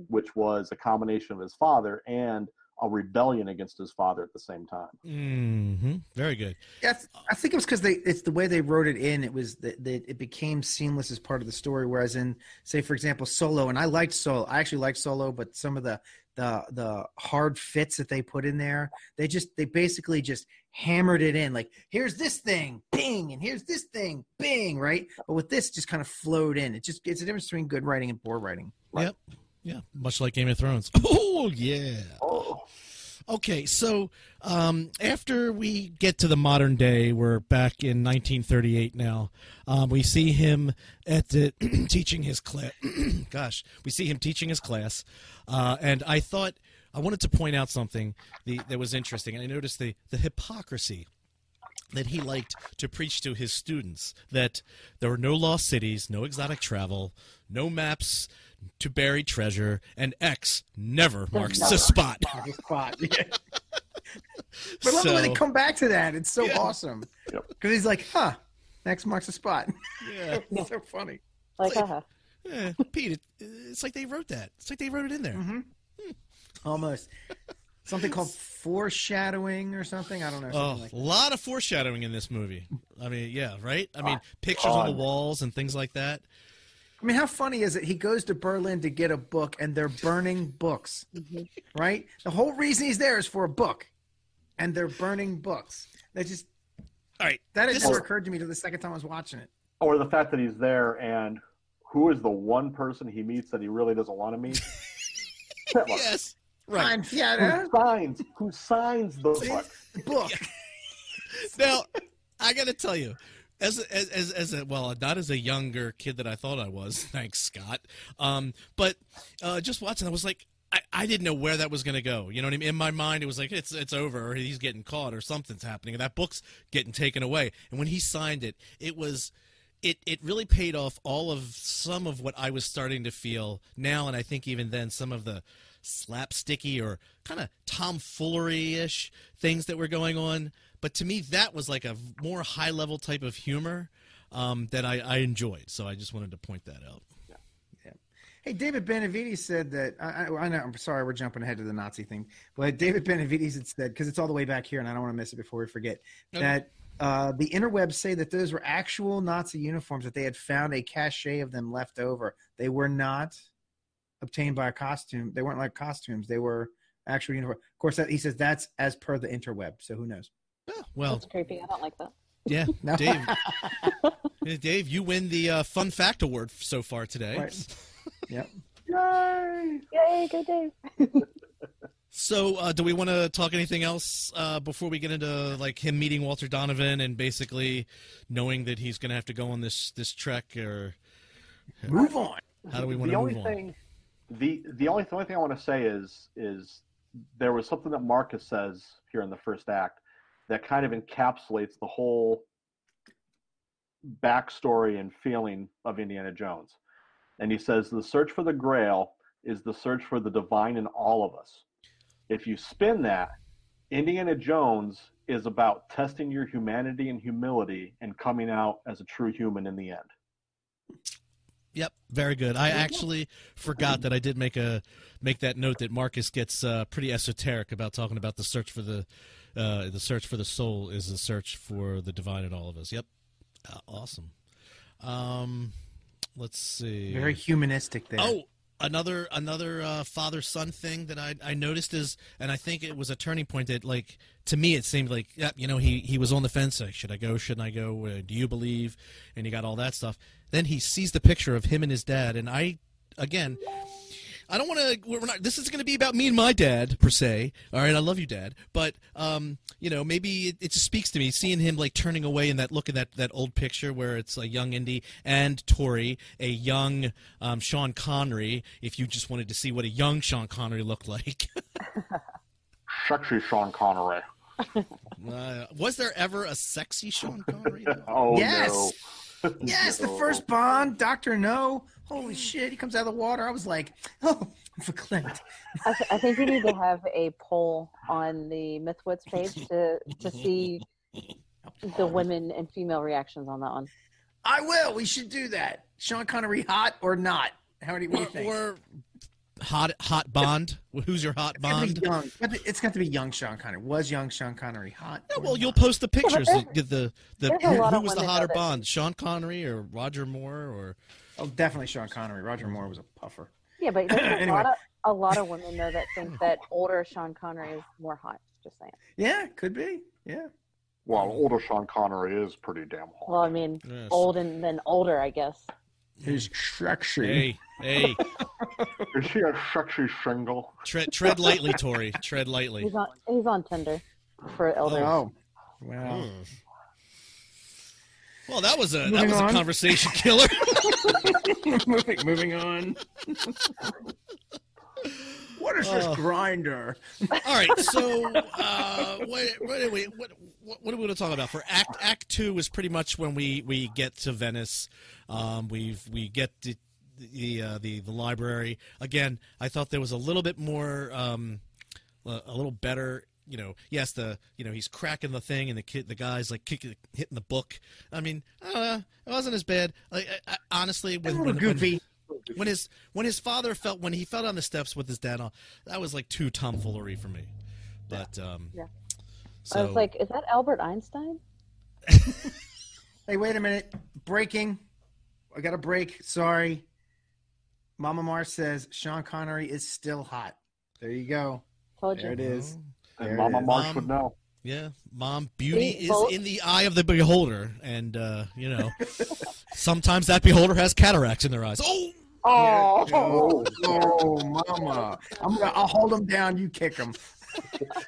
which was a combination of his father and a rebellion against his father at the same time. Mhm. Very good. Yeah, I think it was because they it's the way they wrote it in. It was that, that it became seamless as part of the story. Whereas in, say, for example, Solo, and I liked Solo. I actually liked Solo, but some of the the the hard fits that they put in there, they just they basically just hammered it in. Like here's this thing, bing, and here's this thing, bing, right? But with this, just kind of flowed in. It just it's a difference between good writing and poor writing. Yep. Yeah. Much like Game of Thrones. Oh yeah. Okay, so um, after we get to the modern day, we're back in 1938 now. Um, we see him at the teaching his class. Gosh, we see him teaching his class, uh, and I thought I wanted to point out something the, that was interesting. I noticed the the hypocrisy that he liked to preach to his students that there were no lost cities, no exotic travel, no maps to bury treasure, and X never marks the never. spot. Spot. Yeah. But I love the way they come back to that. It's so Yeah. awesome. Yep. Because he's like, huh, X marks the spot. Yeah. it's so funny. Like, like- haha. Yeah, Pete, it, it's like they wrote that. It's like they wrote it in there. hmm Almost. Something called foreshadowing or something. I don't know. Something Oh, like a lot of foreshadowing in this movie. I mean, yeah, right? I mean, pictures on the walls and things like that. I mean, how funny is it? He goes to Berlin to get a book, and they're burning books. Mhm. Right? The whole reason he's there is for a book, and they're burning books. That just All right. that just This never is- occurred to me till the second time I was watching it. or the fact that he's there and who is the one person he meets that he really doesn't want to meet? Yes. Right. Fine, Fiata, Who signs? Who signs the book? book. Now, I got to tell you, as as as as a well, not as a younger kid that I thought I was. Thanks, Scott. Um, but uh, just watching, I was like, I, I didn't know where that was going to go. You know what I mean? In my mind, it was like it's it's over, or he's getting caught, or something's happening, and that book's getting taken away. And when he signed it, it was. It, it really paid off all of some of what I was starting to feel now, and I think even then some of the slapsticky or kind of tomfoolery ish things that were going on. But to me, that was like a more high level type of humor um, that I, I enjoyed. So I just wanted to point that out. Yeah. Hey, David Benavides said that. I, I. I'm sorry, we're jumping ahead to the Nazi thing, but David Benavides had said because it's all the way back here, and I don't want to miss it before we forget Okay. that uh, the interwebs say that those were actual Nazi uniforms that they had found a cache of them left over. They were not obtained by a costume. They weren't like costumes. They were actual uniform. Of course, that, he says that's as per the interweb. So who knows? Oh, well, That's creepy. I don't like that. yeah, No. Dave. Dave, you win the uh, fun fact award so far today. Right. Yep. Yay! Yay, good day. So, uh, do we want to talk anything else uh, before we get into like him meeting Walter Donovan and basically knowing that he's going to have to go on this this trek, or Move on. how do we want the to only move on? thing, the the only the only thing I want to say is is there was something that Marcus says here in the first act that kind of encapsulates the whole backstory and feeling of Indiana Jones, and he says the search for the Grail is the search for the divine in all of us. If you spin that, Indiana Jones is about testing your humanity and humility and coming out as a true human in the end. Yep, very good. I actually forgot that I did make a make that note that Marcus gets uh, pretty esoteric about talking about the search for the uh, the search for the soul is the search for the divine in all of us. Yep, uh, awesome. Um, let's see. Very humanistic there. Oh, another another uh, father son thing that I I noticed is, and I think it was a turning point that like to me it seemed like yeah, you know he he was on the fence like should I go shouldn't I go uh, do you believe and he got all that stuff. Then he sees the picture of him and his dad, and I again. I don't want to. We're not. This is going to be about me and my dad per se. All right, I love you, Dad. But um, you know, maybe it, it just speaks to me seeing him like turning away in that look at that that old picture where it's a young Indy and Tori, a young um, Sean Connery. If you just wanted to see what a young Sean Connery looked like, Sexy Sean Connery. uh, was there ever a sexy Sean Connery? Oh Yes. no. yes, the first Bond, Doctor No. Holy shit, he comes out of the water. I was like, oh, verklempt. I, th- I think we need to have a poll on the Mythwits page to to see the women and female reactions on that one. I will. We should do that. Sean Connery, hot or not? How do you, what do you think? or, or hot hot Bond? Who's your hot It's gotta be Bond? It's got to- It's got to be young Sean Connery. Was young Sean Connery hot? Yeah, or well, you'll post the pictures. there's- the the, the who, who was the hotter Bond, Sean Connery or Roger Moore or Oh, definitely Sean Connery. Roger Moore was a puffer. Yeah, but there's a Anyway. lot of a lot of women though that think that older Sean Connery is more hot. Just saying. Yeah, could be. Yeah. Well, older Sean Connery is pretty damn hot. Well, I mean, Yes. old and then older, I guess. He's sexy. Hey, hey, Is he a sexy single? tread tread lightly, Tori. Tread lightly. He's on he's on Tinder for elders. Oh, wow. Hmm. Well, that was a that Moving was a conversation killer. moving, moving on. what is this Oh. Grindr? All right, so uh, what, what, wait, what, what, what are we going to talk about for Act Act Two? Is pretty much when we, we get to Venice. Um, we we get the the, uh, the the library again. I thought there was a little bit more, um, a, a little better. You know, yes, the you know he's cracking the thing, and the kid, the guy's like kicking, hitting the book. I mean, uh, it wasn't as bad. Like, I, I, honestly, A when, little when, when- when his when his father felt when he fell down the steps with his dad on that was like too tomfoolery for me but um Yeah. so I was like, is that Albert Einstein? Hey, wait a minute. Breaking. I got a break. Sorry. Mama Marsh says Sean Connery is still hot. There you go. Told There you. it is. And There Mama. Marsh Um, would know. yeah mom beauty See, is both- in the eye of the beholder. And uh you know sometimes that beholder has cataracts in their eyes. Oh! Oh, Oh, oh, mama. I'm gonna, I'll hold him down. You kick him.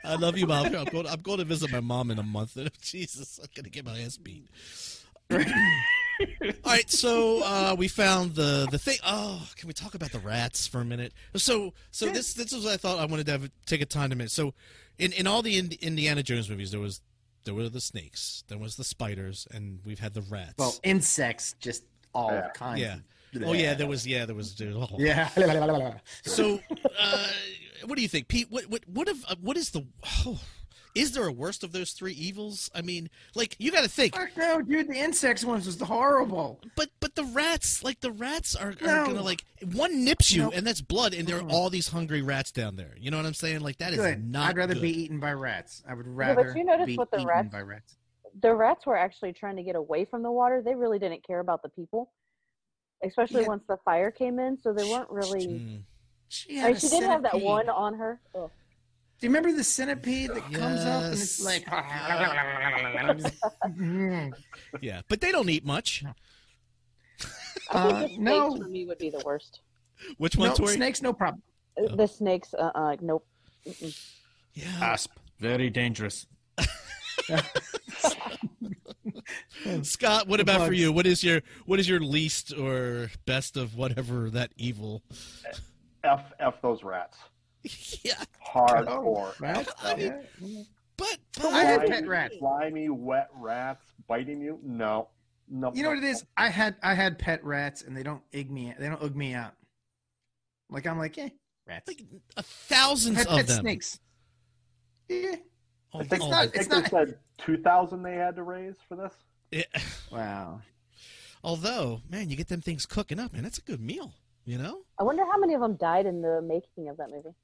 i love you mom. I'm going, I'm going to visit my mom in a month. Jesus i'm gonna get my ass beat. All right so uh we found the the thing. Oh can we talk about the rats for a minute? So so this this is what i thought i wanted to have, take a time to minute. So in in all the Ind- indiana jones movies there was there were the snakes there was the spiders and we've had the rats Well, insects, just all Yeah. kinds. yeah of- oh yeah there was yeah there was there was- oh. Yeah. so uh what do you think pete what what what if uh, what is the oh, is there a worst of those three evils i mean like you got to think Fuck no, dude. The insects ones was horrible. But but the rats, like the rats, are, are No. gonna like one nips you, No. and that's blood, and there are all these hungry rats down there. You know what I'm saying? Like that is Good. not. I'd rather good. be eaten by rats. I would rather. but rather you notice be what the rats- by rats. the rats were actually trying to get away from the water. They really didn't care about the people, especially Yeah. once the fire came in. So they weren't really. Mm. She, I had mean, a she did have that one on her. Ugh. Do you remember the centipede that comes up and it's like? Yeah, but they don't eat much. Uh, snakes no. for me would be the worst. Which one, no, snakes, no problem. Uh, Oh. The snakes, uh, uh nope. Mm-mm. Yeah. Asp, very dangerous. Scott, what about for you? What is your what is your least or best of whatever that evil? F F those rats. yeah, Hardcore. Rats? I mean- Yeah. but, Oh, I had but pet rats. Slimy, wet rats biting you? No. No. You know what it is? I had I had pet rats, and they don't ig me. They don't ug me out. Like I'm like, eh, rats. like uh, thousands I of pet them. snakes. Yeah. Oh, I think, oh, not- I it's think not- they said 2,000 they had to raise for this. yeah. Wow. Although, man, you get them things cooking up, man. That's a good meal. You know. I wonder how many of them died in the making of that movie.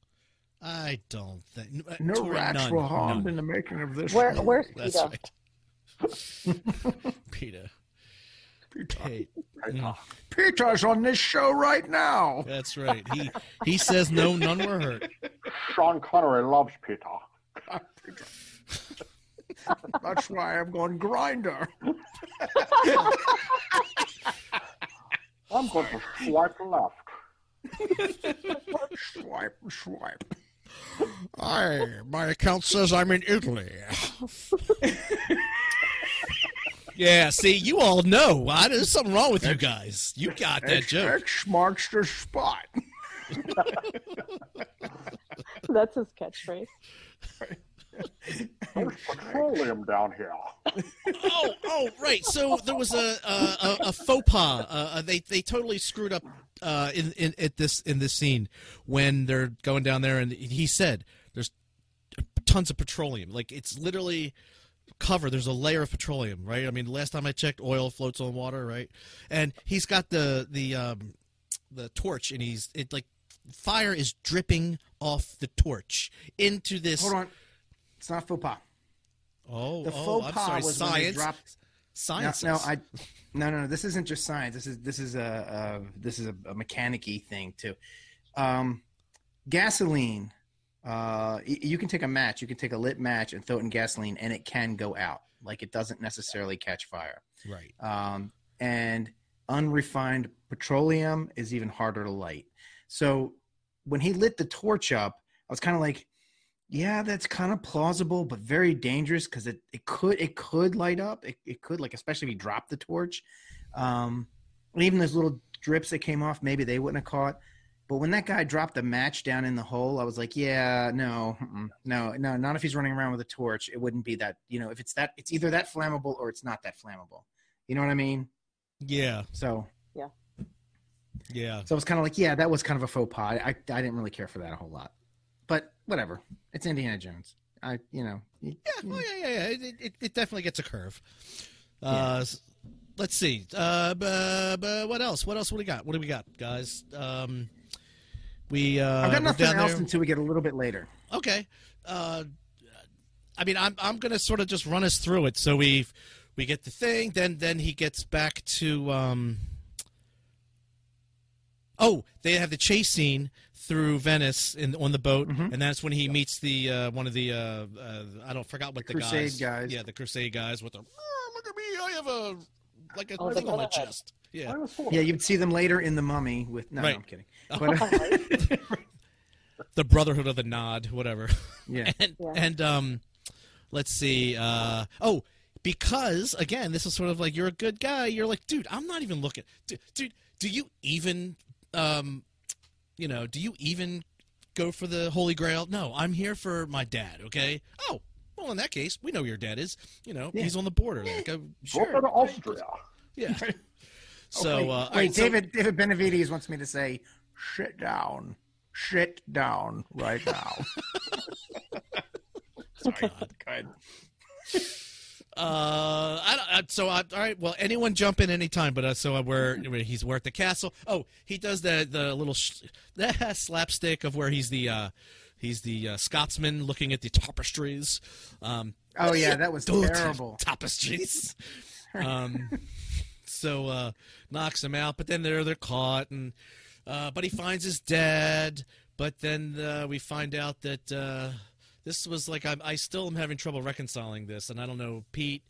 I don't think. uh, No Tori, rats none, were harmed none. in the making of this. Where, film. where's That's Peter? right. Peter. Peter. Peter's on this show right now. that's right. He he says no, none were hurt. Sean Connery loves Peter. Peter. That's why I'm going Grindr. I'm going to swipe left. Swipe, swipe. I, my account says I'm in Italy. Yeah, see, you all know. Why there's something wrong with you guys. You got that X, joke. X marks the spot. That's his catchphrase. There's petroleum down here. oh, oh, right. So there was a a, a, a faux pas. Uh, they they totally screwed up uh, in in at this in this scene when they're going down there, and he said there's tons of petroleum. Like it's literally covered. There's a layer of petroleum, right? I mean, last time I checked, oil floats on water, right? And he's got the the um, the torch, and he's it like fire is dripping off the torch into this. Hold on. It's not faux pas. Oh, The oh, faux I'm pas sorry. was when they Science. dropped. No, Science. no, I, no, no, no. This isn't just science. This is this is a, a this is a, a mechanic-y thing too. Um, gasoline. Uh, you can take a match. You can take a lit match and throw it in gasoline, and it can go out. Like it doesn't necessarily catch fire. right. Um, and unrefined petroleum is even harder to light. So when he lit the torch up, I was kind of like, yeah, that's kind of plausible, but very dangerous because it, it could it could light up. It, it could like especially if you drop the torch. Um, and even those little drips that came off, maybe they wouldn't have caught. But when that guy dropped the match down in the hole, I was like, yeah, no, no, no, not if he's running around with a torch. It wouldn't be that. You know, if it's that, it's either that flammable or it's not that flammable. You know what I mean? Yeah. So, Yeah. Yeah. So I was kind of like, yeah, that was kind of a faux pas. I, I didn't really care for that a whole lot, but whatever. It's Indiana Jones. I, you know, y- Yeah, well, yeah, yeah, yeah. It, it, it definitely gets a curve. Uh, Let's see. Uh, bu- bu- what else? What else? What do we got? What do we got, guys? Um, we. Uh, I've got nothing else there. until we get a little bit later. Okay. Uh, I mean, I'm I'm gonna sort of just run us through it. So we we get the thing, then then he gets back to. Um, oh, they have the chase scene through Venice in on the boat, Mhm. and that's when he meets the uh, one of the uh, uh, I don't forgot what the, Crusade guys, guys. Yeah, the Crusade guys with the "Oh, look at me, I have a like a Oh, thing on my chest. Yeah. I was fool. Yeah, you'd see them later in the Mummy with. No, no I'm kidding. But, uh, the Brotherhood of the Nod, whatever. yeah, and, Yeah. and um let's see uh oh because again this is sort of like you're a good guy you're like dude i'm not even looking dude, dude do you even um you know do you even go for the holy grail no i'm here for my dad okay oh well in that case we know your dad is you know Yeah. he's on the border there go Go sure. to Austria. yeah so wait, uh wait, right, so- David David Benavides wants me to say, "Sit down, sit down right now." Sorry, God. go ahead. Uh, I, I, so I, all right. Well, anyone jump in anytime, but uh, so we're he's we're at the castle. Oh, he does the the little sh- slapstick of where he's the uh, he's the uh, Scotsman looking at the tapestries. Um, Oh yeah, that was terrible. tapestries. Um, so uh, knocks him out, but then they're they're caught, and uh, but he finds his dad. But then uh, we find out that uh, this was like I, I still am having trouble reconciling this, and I don't know Pete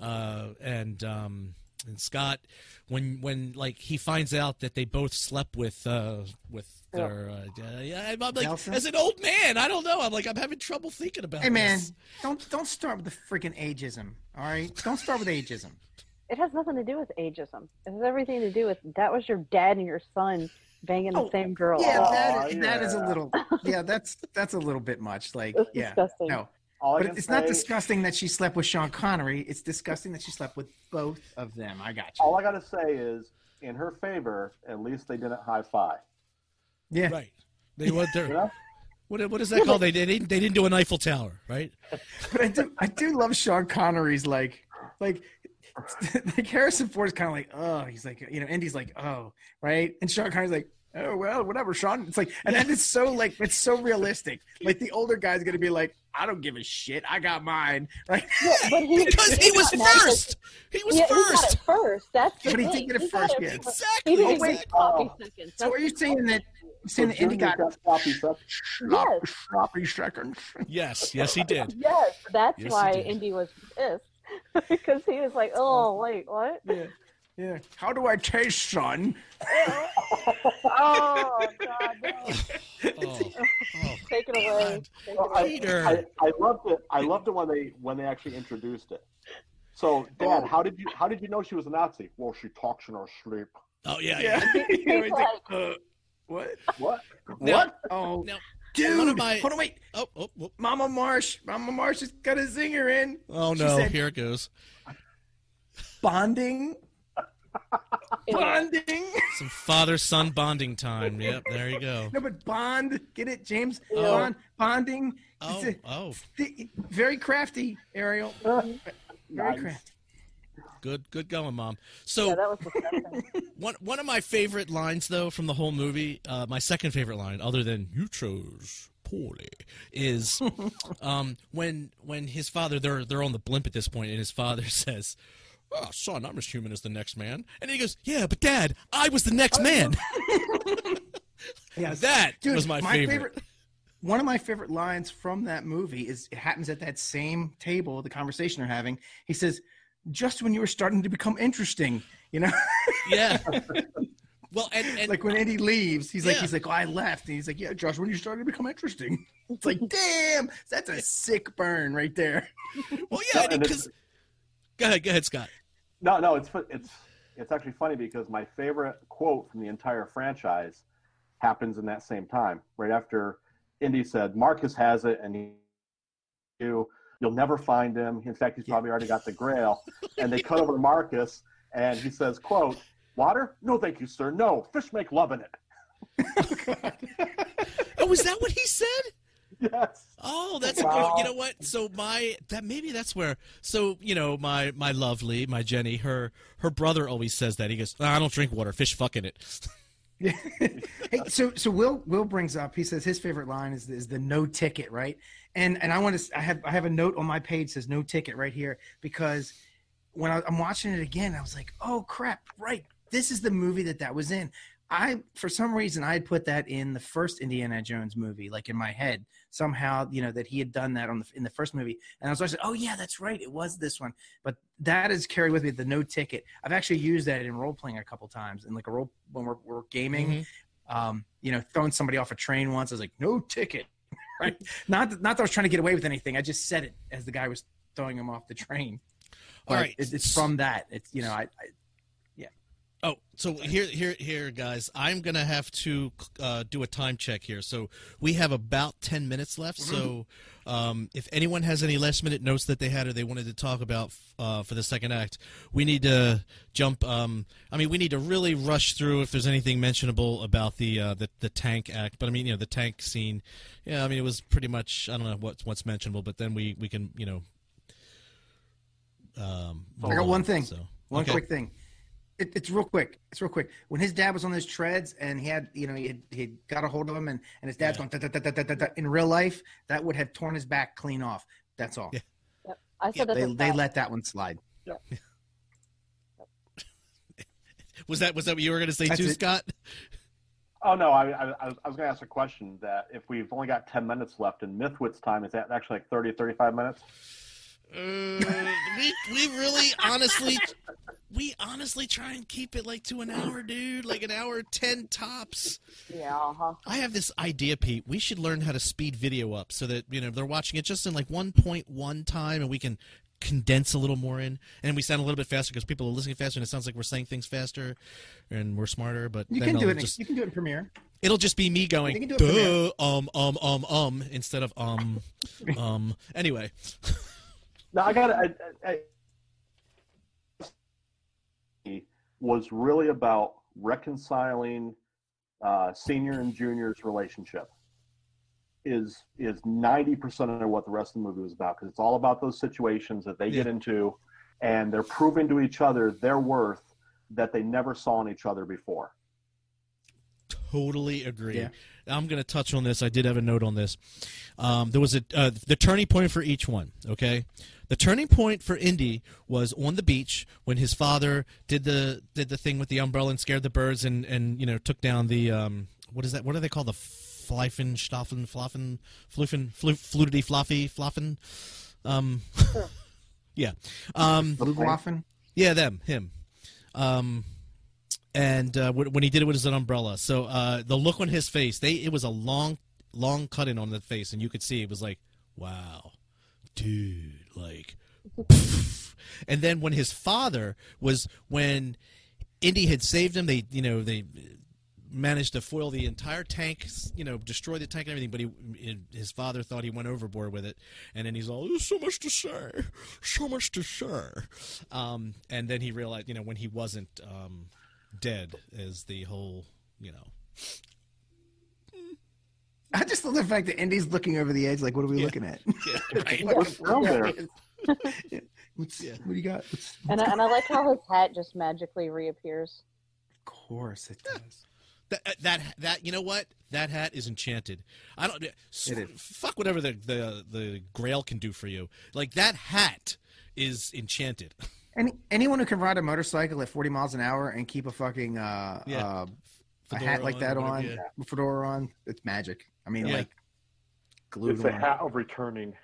uh, and um, and Scott when when like he finds out that they both slept with uh, with Yeah. their uh, yeah. I'm like Elsa? as an old man, I don't know. I'm like I'm having trouble thinking about. Hey man, this. don't don't start with the freaking ageism. All right, don't start with ageism. It has nothing to do with ageism. It has everything to do with that was your dad and your son banging Oh, the same girl. Yeah, Oh, that, that is a little. Yeah, that's that's a little bit much. Like, It's yeah, disgusting. no, All but can it's not disgusting that she slept with Sean Connery. It's disgusting that she slept with both of them. I got you. All I got to say is, in her favor, at least they didn't high five. Yeah, Right. They what You they're know? what, what is that called? They, they didn't they didn't do an Eiffel Tower, right? but I do I do love Sean Connery's like like like Harrison Ford's kind of like oh he's like you know Indy's like oh right and Sean Connery's like oh well, whatever, Sean. It's like, and then it's so like it's so realistic. Like the older guy's gonna be like, I don't give a shit. I got mine. Right? Yeah, but he, because he was got mad 'cause- first. He was yeah, first. it first. That's the But he thing. did get it got first, it yeah. Exactly. He didn't exactly. wait Oh. seconds. So are you saying that? You saying that Indy got sloppy seconds? Yes. sloppy seconds? Yes, yes, he did. Yes, that's Yes, why. Indy was pissed because he was like, "Oh, wait, what? Yeah, yeah. How do I taste, son? oh God, no. Oh, oh, take it away." God. Take it Well, away. I, Peter. I, I loved it. I loved it when they when they actually introduced it. So, Dad, how did you how did you know she was a Nazi? Well, she talks in her sleep. Oh yeah, Yeah. yeah. He's like, like- uh, what? What? Now- what? Oh, now, dude. one of my- Hold on, wait. Oh, oh, oh, Mama Marsh. Mama Marsh has got a zinger in. oh no! said- Here it goes. Bonding. Ew. Bonding. Some father-son bonding time. Yep, there you go. No, but bond. Get it, James? Oh. Bond. Bonding. Oh, a- oh, the- very crafty, Ariel. Very Nice. crafty. good, good going, mom. So Yeah, that was. One one of my favorite lines, though, from the whole movie, uh, my second favorite line, other than "You chose poorly," is um, when when his father they're they're on the blimp at this point, and his father says, "Oh, son, I'm as human as the next man," and he goes, "Yeah, but Dad, I was the next oh, man." Yes. that Dude, was my, favorite. One of my favorite lines from that movie is it happens at that same table, the conversation they're having. He says, "Just when you were starting to become interesting, you know, Yeah. well, and, and like when Andy leaves, he's like, he's like, oh, I left, and he's like, yeah, Josh, when you started to become interesting." It's like, damn, that's a sick burn right there. well, yeah, because go ahead, go ahead, Scott. No, no, it's it's it's actually funny because my favorite quote from the entire franchise happens in that same time, right after Indy said Marcus has it, and he, you you'll never find him. In fact, he's probably already got the Grail. And they cut over to Marcus, and he says, "quote Water? No, thank you, sir. No, fish make love in it." Oh, is that what he said? Yes. Oh, that's Wow. you know what? So my that maybe that's where. So you know my my lovely my Jenny her her brother always says that he goes "Ah, I don't drink water fish fucking it. Hey, so so Will Will brings up. He says his favorite line is is the no ticket, right? And and I want to. I have I have a note on my page says no ticket right here because when I, I'm watching it again, I was like, oh crap, right. This is the movie that that was in. I for some reason I had put that in the first Indiana Jones movie, like in my head somehow, you know, that he had done that on the in the first movie, and I was like, oh yeah, that's right, it was this one. But that is carried with me the no ticket. I've actually used that in role playing a couple times, and like a role when we're, we're gaming. Um, you know, throwing somebody off a train once, I was like, no ticket, right? Not that- not that I was trying to get away with anything. I just said it as the guy was throwing him off the train. All But right. it, it's from that. It's you know, I, I Oh, so here, here, here, guys. I'm gonna have to uh, do a time check here. So we have about ten minutes left. So um, if anyone has any last minute notes that they had or they wanted to talk about uh, for the second act, we need to jump. Um, I mean, we need to really rush through if there's anything mentionable about the uh, the the tank act. But I mean, you know, the tank scene. Yeah, I mean, it was pretty much. I don't know what's what's mentionable, but then we we can you know. Um, I got on. one thing. So, One okay. quick thing. It, it's real quick. It's real quick. When his dad was on those treads and he had, you know, he had, he had got a hold of him and, and his dad's Yeah. going, da, da, da, in real life, that would have torn his back clean off. That's all. Yeah. I said that. They, they let that one slide. Was that was that what you were going to say That's too, it. Scott? Oh no, I I, I was- I was going to ask a question that if we've only got ten minutes left in Mythwit's time, is that actually like 30 35 minutes? Uh, we we really honestly we honestly try and keep it like to an hour, dude. Like an hour ten tops. Yeah. Uh-huh. I have this idea, Pete. We should learn how to speed video up so that you know they're watching it just in like one point one time, and we can condense a little more in, and we sound a little bit faster because people are listening faster, and it sounds like we're saying things faster, and we're smarter. But You then can do I'll it. in- Just, you can do it in Premiere. it'll just be me going, You can do it from duh, um, um, um, um, instead of um, um. Anyway, No, I got it. I, I, was really about reconciling uh, senior and junior's relationship. Is is ninety percent of what the rest of the movie was about because it's all about those situations that they get into, and they're proving to each other their worth that they never saw in each other before. totally agree. Yeah. I'm going to touch on this. I did have a note on this. Um, there was a uh, the turning point for each one. Okay, the turning point for Indy was on the beach when his father did the did the thing with the umbrella and scared the birds and and you know took down the um, what is that? What do they call the flyfen, stoffen, floffen, fluffen, flu, flutity, floffy, floffen? Um, yeah, um, Flugwaffen? yeah, them, him. Um, and uh, when when he did it with his umbrella, so uh, the look on his face, they it was a long, long cut in on the face, and you could see it was like, wow, dude, like. and then when his father was when Indy had saved him, they you know they managed to foil the entire tank, you know, destroy the tank and everything. But he, his father thought he went overboard with it, and then he's all, "There's so much to say, so much to say." Um, and then he realized, you know, when he wasn't um, dead, is the whole, you know, I just love the fact that Indy's looking over the edge, like, what are we Yeah. looking at? yeah, right. What's down there? Yeah. What's, Yeah. What do you got? What's, And I, and I like how his hat just magically reappears. of course it does. That, that that you know what that hat is enchanted. I don't s- It is. fuck whatever the, the the Grail can do for you. Like that hat is enchanted. Any anyone who can ride a motorcycle at 40 miles an hour and keep a fucking uh, Yeah. uh, a hat like that or on, yeah. fedora on, it's magic. I mean, Yeah. like glued It's a on. hat of returning.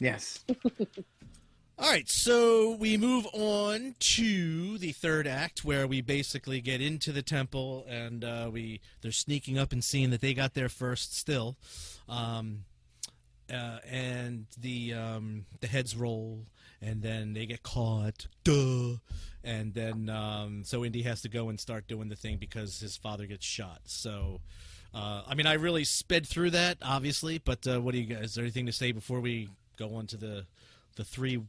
Yes. All right, so we move on to the third act, where we basically get into the temple, and uh, we they're sneaking up and seeing that they got there first. Still, um, uh, and the um, the heads roll, and then they get caught. Duh, and then um, so Indy has to go and start doing the thing because his father gets shot. So. Uh, I mean, I really sped through that, obviously, but uh, what do you guys? Is there anything to say before we go on to the the three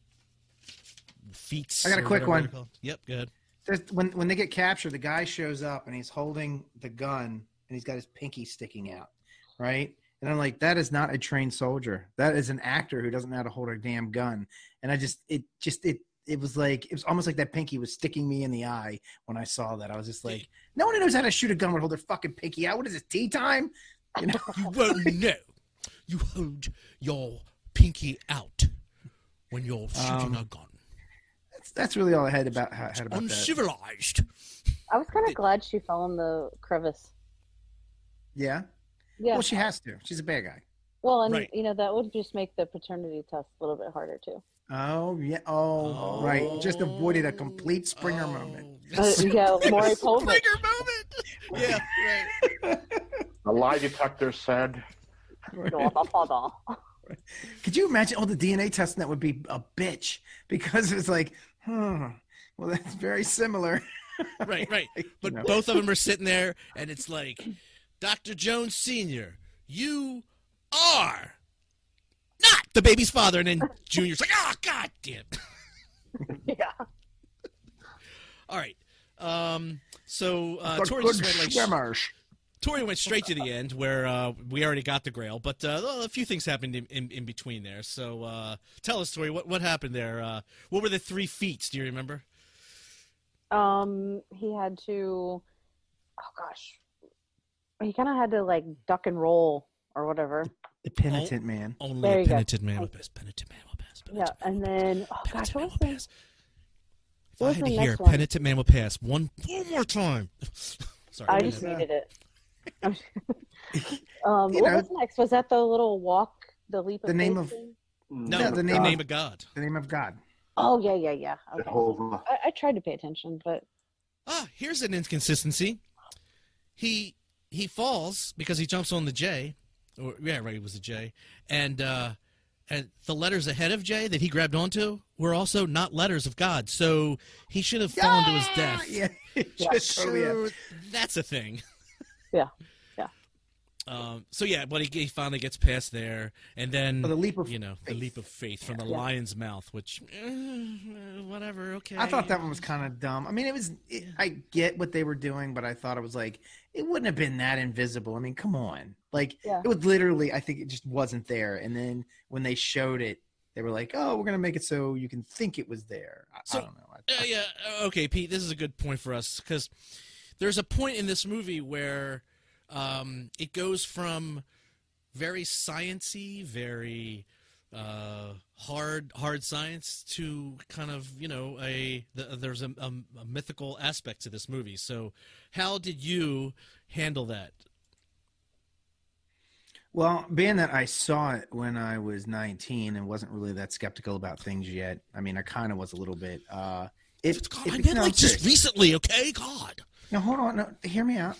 feats? I got a quick one. Yep, good. Just when when they get captured, the guy shows up and he's holding the gun and he's got his pinky sticking out, right? And I'm like, that is not a trained soldier. That is an actor who doesn't know how to hold a damn gun. And I just, it just, it, it was like, it was almost like that pinky was sticking me in the eye when I saw that. I was just like, no one who knows how to shoot a gun would hold their fucking pinky out. What is this, tea time? You know? You won't know. You hold your pinky out when you're shooting Um, a gun. That's, that's really all I had about had about that. Uncivilized. I was kind of glad she fell in the crevice. Yeah. Yeah. Well, she has to. She's a bad guy. Well, and Right. you know that would just make the paternity test a little bit harder too. Oh yeah. Oh, right. Just avoided a complete Springer moment. Uh, yeah, Maury Povich. Springer moment. Yeah, right. The lie detector said, Could you imagine all the DNA testing that would be a bitch because it's like, hmm, well, that's very similar. Right, right. But You know. both of them are sitting there, and it's like, Dr. Jones Sr., you are not the baby's father. And then Junior's like, oh, God damn. yeah. All right. Um, so uh, Good- Tori just went like swimmers. Tori went straight to the end where uh, we already got the Grail, but uh, a few things happened in, in, in between there. So uh, tell us, Tori, what what happened there? Uh, what were the three feats? Do you remember? Um, he had to. Oh gosh, he kind of had to like duck and roll or whatever. The penitent man. Only There a you go. penitent man will pass. Penitent man will pass. Yeah, man and then oh pass, gosh, what was will the? pass. If What I was had the to hear next one? penitent man will pass one one more time. Sorry. I just needed it. um, what know- was next? Was that the little walk, the leap of The name of- thing? no, Yeah, the, the name name of- of God. The name of God. Oh yeah, yeah, yeah. Okay. I, I tried to pay attention, but Ah, here's an inconsistency. He he falls because he jumps on the J, or yeah, right, it was a J, and uh, and the letters ahead of J that he grabbed onto were also not letters of God, so he should have fallen to his death. Yeah. Yeah. Totally, yeah. So that's a thing. Yeah, yeah. Um, so yeah, but he, he finally gets past there, and then Oh, the leap of you know the faith. leap of faith from the Yeah. lion's mouth, which eh, whatever, okay. I thought that one was kind of dumb. I mean, it was. It, I get what they were doing, but I thought it was like it wouldn't have been that invisible. I mean, come on, like Yeah. it was literally. I think it just wasn't there. And then when they showed it, they were like, "Oh, we're gonna make it so you can think it was there." I, So- I don't know. I, Uh, yeah. uh, Okay, Pete. This is a good point for us because there's a point in this movie where um, it goes from very sciency, very uh, hard hard science to kind of you know a the, there's a, a, a mythical aspect to this movie. So, how did you handle that? Well, being that I saw it when I was 19 and wasn't really that skeptical about things yet, I mean, I kind of was a little bit. Uh, if, God, if, I meant no, like just recently, okay? God. No, hold on. No, hear me out.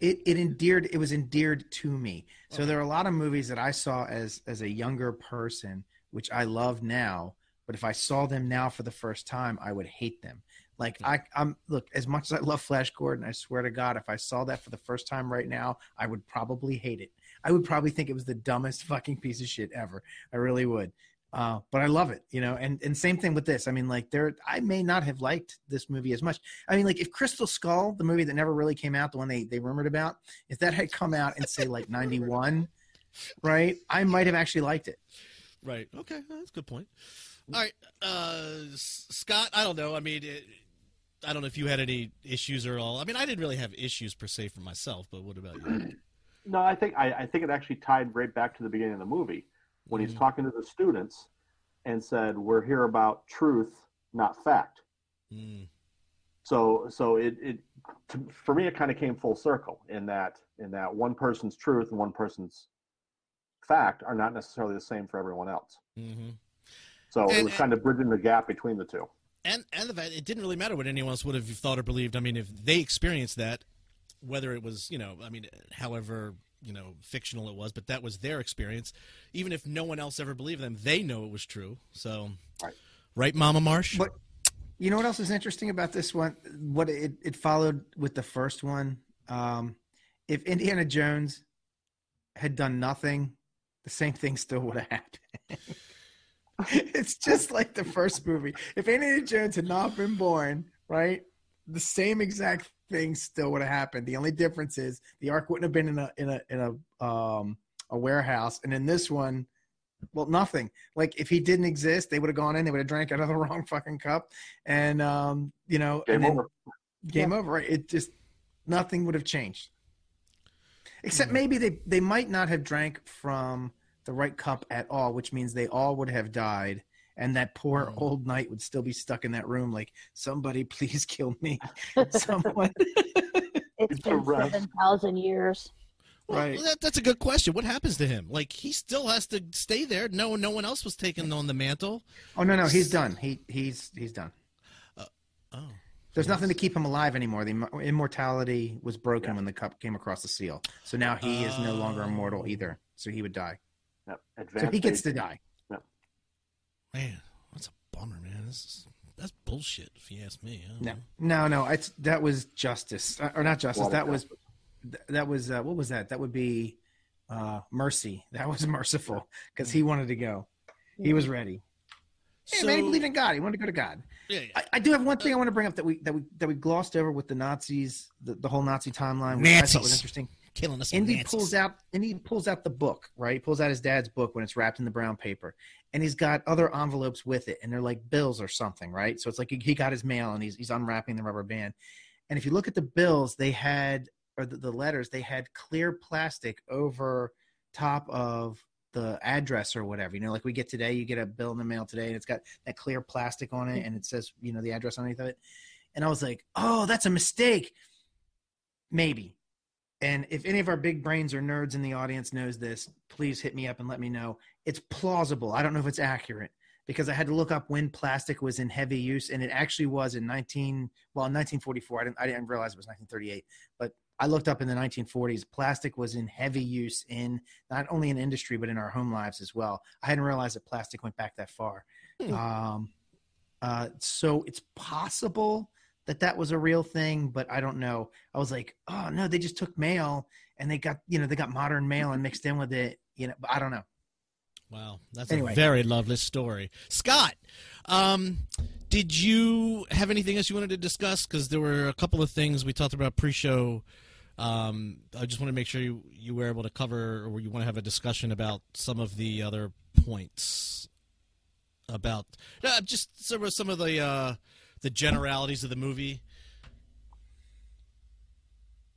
It it endeared. It was endeared to me. So there are a lot of movies that I saw as as a younger person, which I love now. But if I saw them now for the first time, I would hate them. Like I, I'm look as much as I love Flash Gordon. I swear to God, if I saw that for the first time right now, I would probably hate it. I would probably think it was the dumbest fucking piece of shit ever. I really would. Uh, but I love it, you know. And and same thing with this. I mean, like there, I may not have liked this movie as much. I mean, like if Crystal Skull, the movie that never really came out, the one they they rumored about, if that had come out in say like '91, right, I might have actually liked it. Right. Okay. That's a good point. All right, uh, Scott. I don't know. I mean, it, I don't know if you had any issues or all. I mean, I didn't really have issues per se for myself, but what about you? No, I think I, I think it actually tied right back to the beginning of the movie when he's Mhm. talking to the students and said, "We're here about truth, not fact." Mm, So so it it to, for me it kind of came full circle in that in that one person's truth and one person's fact are not necessarily the same for everyone else. hmm So it And- was kind of bridging the gap between the two. And and the fact it didn't really matter what anyone else would have thought or believed. I mean, if they experienced that, whether it was you know, I mean, however you know fictional it was, but that was their experience. Even if no one else ever believed them, they know it was true. So, Right. right, Mama Marsh. But you know what else is interesting about this one? What it, it followed with the first one. Um, if Indiana Jones had done nothing, the same thing still would have happened. it's just like the first movie. If Indiana Jones had not been born, right, the same exact thing still would have happened. The only difference is the ark wouldn't have been in a in a in a um a warehouse, and in this one, well, nothing. Like if he didn't exist, they would have gone in, they would have drank out of the wrong fucking cup, and um, you know, Game and then over. game over. Right? It just nothing would have changed, except Hmm. maybe they they might not have drank from the right cup at all, which means they all would have died. And that poor Hmm. old knight would still be stuck in that room, like somebody, please kill me, someone. It's It's been a rest. seven thousand years. Well, Right. that, that's a good question. What happens to him? Like he still has to stay there. No, no one else was taking on the mantle. Oh no, no, he's done. He he's he's done. Oh, There's nothing to keep him alive anymore. The imm- immortality was broken Yeah. when the cup came across the seal. So now he is no longer immortal Oh. either. So he would die. Yep. So he gets to die. Man, that's a bummer, man. This is, that's bullshit, if you ask me. No, know. no, no. It's that was justice, uh, or not justice. Lot That was that was uh, what was that? That would be uh, mercy. That was merciful because he wanted to go. He was ready. Hey, man, he So- believed in God. He wanted to go to God. Yeah, yeah. I, I do have one thing I want to bring up that we that we that we glossed over with the Nazis, the, the whole Nazi timeline, which I thought was Nazis. interesting. killing us. Indy Nazis. pulls out Indy pulls out the book, right? He pulls out his dad's book when it's wrapped in the brown paper. And he's got other envelopes with it, and they're like bills or something, right? So it's like he- got his mail and he's he's unwrapping the rubber band. And if you look at the bills, they had or the, the letters, they had clear plastic over top of the address or whatever. You know, like we get today, you get a bill in the mail today, and it's got that clear plastic on it, mm-hmm. and it says, you know, the address underneath of it. And I was like, oh, that's a mistake. Maybe. And if any of our big brains or nerds in the audience knows this, please hit me up and let me know. It's plausible. I don't know if it's accurate because I had to look up when plastic was in heavy use, and it actually was in 19 well, in 1944. I didn't I didn't realize it was 1938, but I looked up in the 1940s. Plastic was in heavy use in not only in industry but in our home lives as well. I hadn't realized that plastic went back that far. Hmm. Um, uh, so it's possible that that was a real thing, but I don't know. I was like, oh no, they just took mail and they got you know they got modern mail and mixed in with it. You know, but I don't know. Wow, that's Anyway. a very lovely story. Scott, um, did you have anything else you wanted to discuss? Because there were a couple of things we talked about pre-show. Um, I just want to make sure you, you were able to cover, or you want to have a discussion about some of the other points about uh, just some of some of the uh, the generalities of the movie.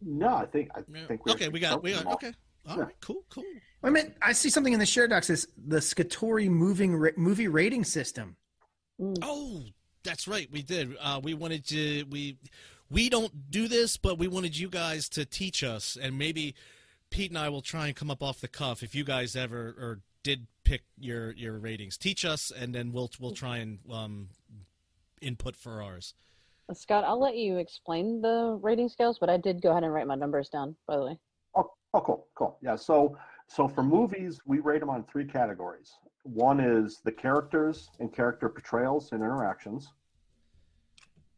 No, I think I Yeah. think we okay, we got we got them okay. All Yeah. right, cool, cool. Wait a minute. I see something in the share docs. Is the Skatori moving ra- movie rating system? Mm. Oh, that's right. We did. Uh, we wanted to. We we don't do this, but we wanted you guys to teach us, and maybe Pete and I will try and come up off the cuff if you guys ever or did pick your your ratings. Teach us, and then we'll we'll try and um, input for ours. Scott, I'll let you explain the rating scales, but I did go ahead and write my numbers down, by the way. Oh, cool, cool. Yeah. So, so for movies, we rate them on three categories. One is the characters and character portrayals and interactions.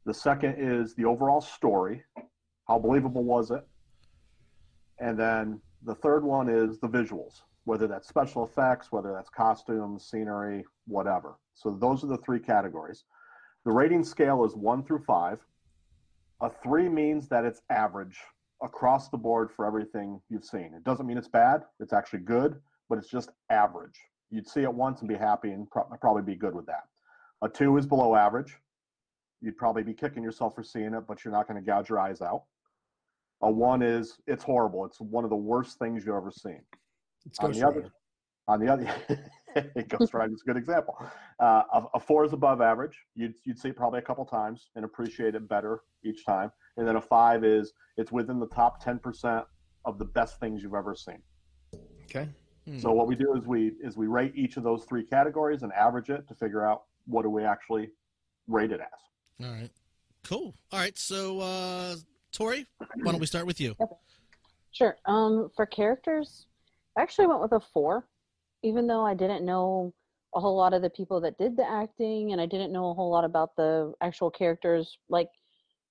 The second is the overall story. How believable was it? And then the third one is the visuals, whether that's special effects, whether that's costumes, scenery, whatever. So those are the three categories. The rating scale is one through five. A three means that it's average across the board for everything you've seen. It doesn't mean it's bad. It's actually good, but it's just average. You'd see it once and be happy and pro- probably be good with that. A two is below average. You'd probably be kicking yourself for seeing it, but you're not going to gouge your eyes out. A one is it's horrible. It's one of the worst things you've ever seen. It's On the other, on the other, Ghost Rider is a good example. Uh, a, a four is above average. You'd you'd see it probably a couple times and appreciate it better each time. And then a five is it's within the top ten percent of the best things you've ever seen. Okay. Hmm. So what we do is we is we rate each of those three categories and average it to figure out what do we actually rate it as. All right, cool. All right, so uh, Tori, why don't we start with you? Sure. Um, for characters, I actually went with a four, even though I didn't know a whole lot of the people that did the acting, and I didn't know a whole lot about the actual characters. Like,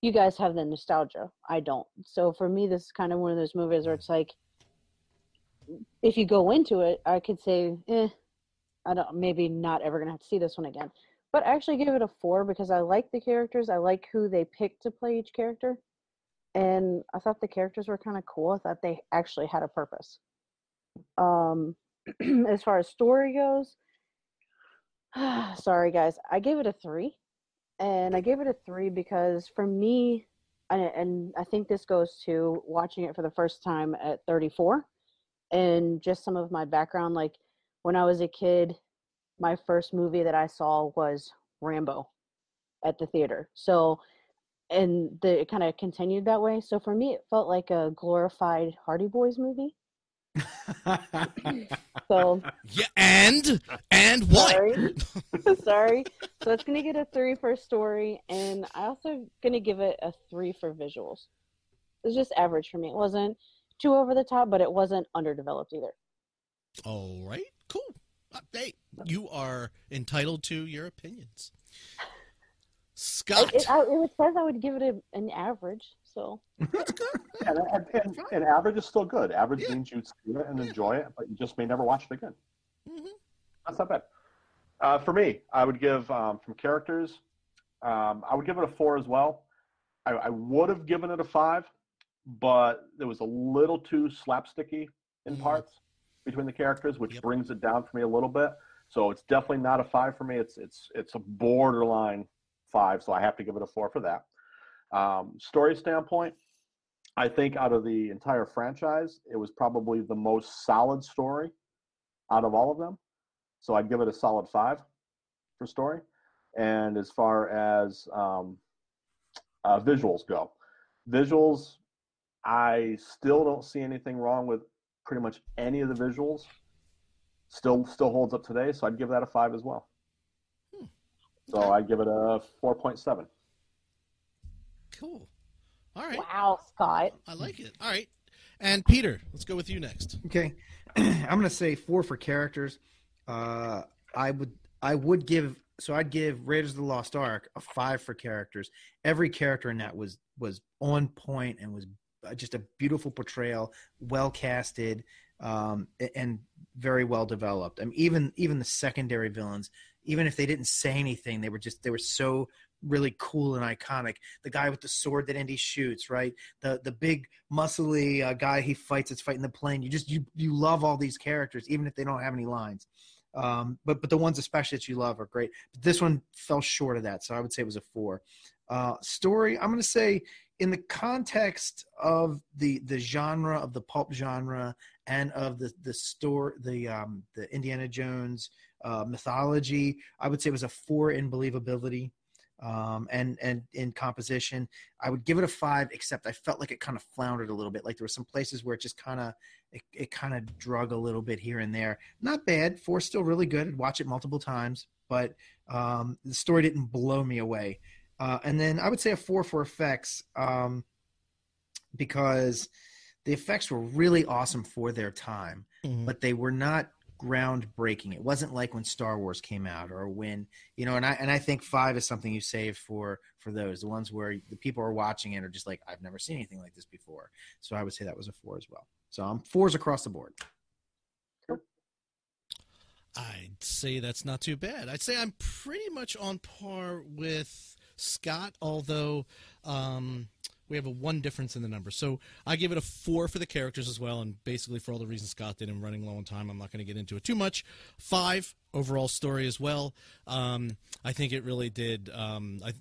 you guys have the nostalgia. I don't. So for me, this is kind of one of those movies where it's like, if you go into it, I could say, eh, I don't. Maybe not ever gonna have to see this one again. But I actually give it a four because I like the characters. I like who they picked to play each character and I thought the characters were kind of cool. I thought they actually had a purpose. Um, as far as story goes, sorry guys, I gave it a three, and I gave it a three because for me, and, and I think this goes to watching it for the first time at 34, and just some of my background. Like when I was a kid, my first movie that I saw was Rambo at the theater. So and the, it kind of continued that way. So for me, it felt like a glorified Hardy Boys movie. So Yeah, and and what? sorry, sorry. So it's gonna get a three for story, and I also gonna give it a three for visuals. It's just average for me. It wasn't too over the top, but it wasn't underdeveloped either. All right, cool. Uh, hey, you are entitled to your opinions. Scott. It, it, I, it says I would give it a, an average. So That's good. And, and, and, and average is still good. Average Yeah. means you'd see it and enjoy it, but you just may never watch it again. Mhm. That's not bad. Uh, for me, I would give um, from characters, um, I would give it a four as well. I, I would have given it a five, but it was a little too slapsticky in Mhm. parts between the characters, which Yep. brings it down for me a little bit. So it's definitely not a five for me. It's it's it's a borderline five, so I have to give it a four for that. Um, story standpoint, I think out of the entire franchise, it was probably the most solid story out of all of them. So I'd give it a solid five for story. And as far as um, uh, visuals go, visuals, I still don't see anything wrong with pretty much any of the visuals. Still, still holds up today. So I'd give that a five as well. Hmm. So I'd give it a four point seven. Cool. All right. wow, Scott. I like it. All right. And Peter, let's go with you next. Okay, I'm gonna say four for characters. Uh, I would I would give so I'd give Raiders of the Lost Ark a five for characters. Every character in that was was on point and was uh, just a beautiful portrayal, well casted, um, and very well developed. I mean, even even the secondary villains, even if they didn't say anything, they were just they were so really cool and iconic. The guy with the sword that Indy shoots, right? The the big muscly uh, guy he fights that's fighting the plane. You just you you love all these characters, even if they don't have any lines. Um, but but the ones especially that you love are great. But this one fell short of that, so I would say it was a four. Uh, story, I'm going to say in the context of the the genre of the pulp genre and of the the store the um the Indiana Jones uh, mythology, I would say it was a four in believability. Um, and and in composition, I would give it a five. Except I felt like it kind of floundered a little bit. Like there were some places where it just kind of it, it kind of drug a little bit here and there. Not bad. Four still really good. I'd watch it multiple times, but um, the story didn't blow me away. Uh, and then I would say a four for effects um, because the effects were really awesome for their time, Mhm. but they were not groundbreaking. It wasn't like when Star Wars came out or when you know. And I and I think five is something you save for for those the ones where the people are watching it are just like I've never seen anything like this before. So I would say that was a four as well. So I'm fours across the board. I'd say that's not too bad. I'd say I'm pretty much on par with Scott, although um, we have a one difference in the number. So I give it a four for the characters as well, and basically for all the reasons Scott did. I'm running low on time. I'm not going to get into it too much. Five overall story as well. Um, I think it really did. Um, I,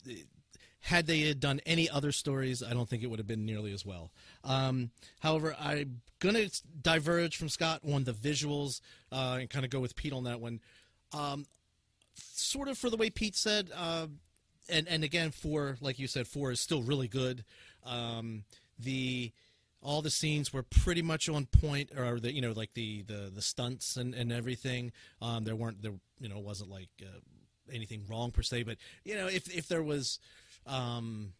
had they had done any other stories, I don't think it would have been nearly as well. Um, however, I'm gonna diverge from Scott on the visuals uh, and kind of go with Pete on that one. Um, sort of for the way Pete said, uh, and and again for like you said, four is still really good. Um, the all the scenes were pretty much on point, or the you know like the the the stunts and and everything. Um, there weren't there you know wasn't like uh, anything wrong per se, but you know if if there was um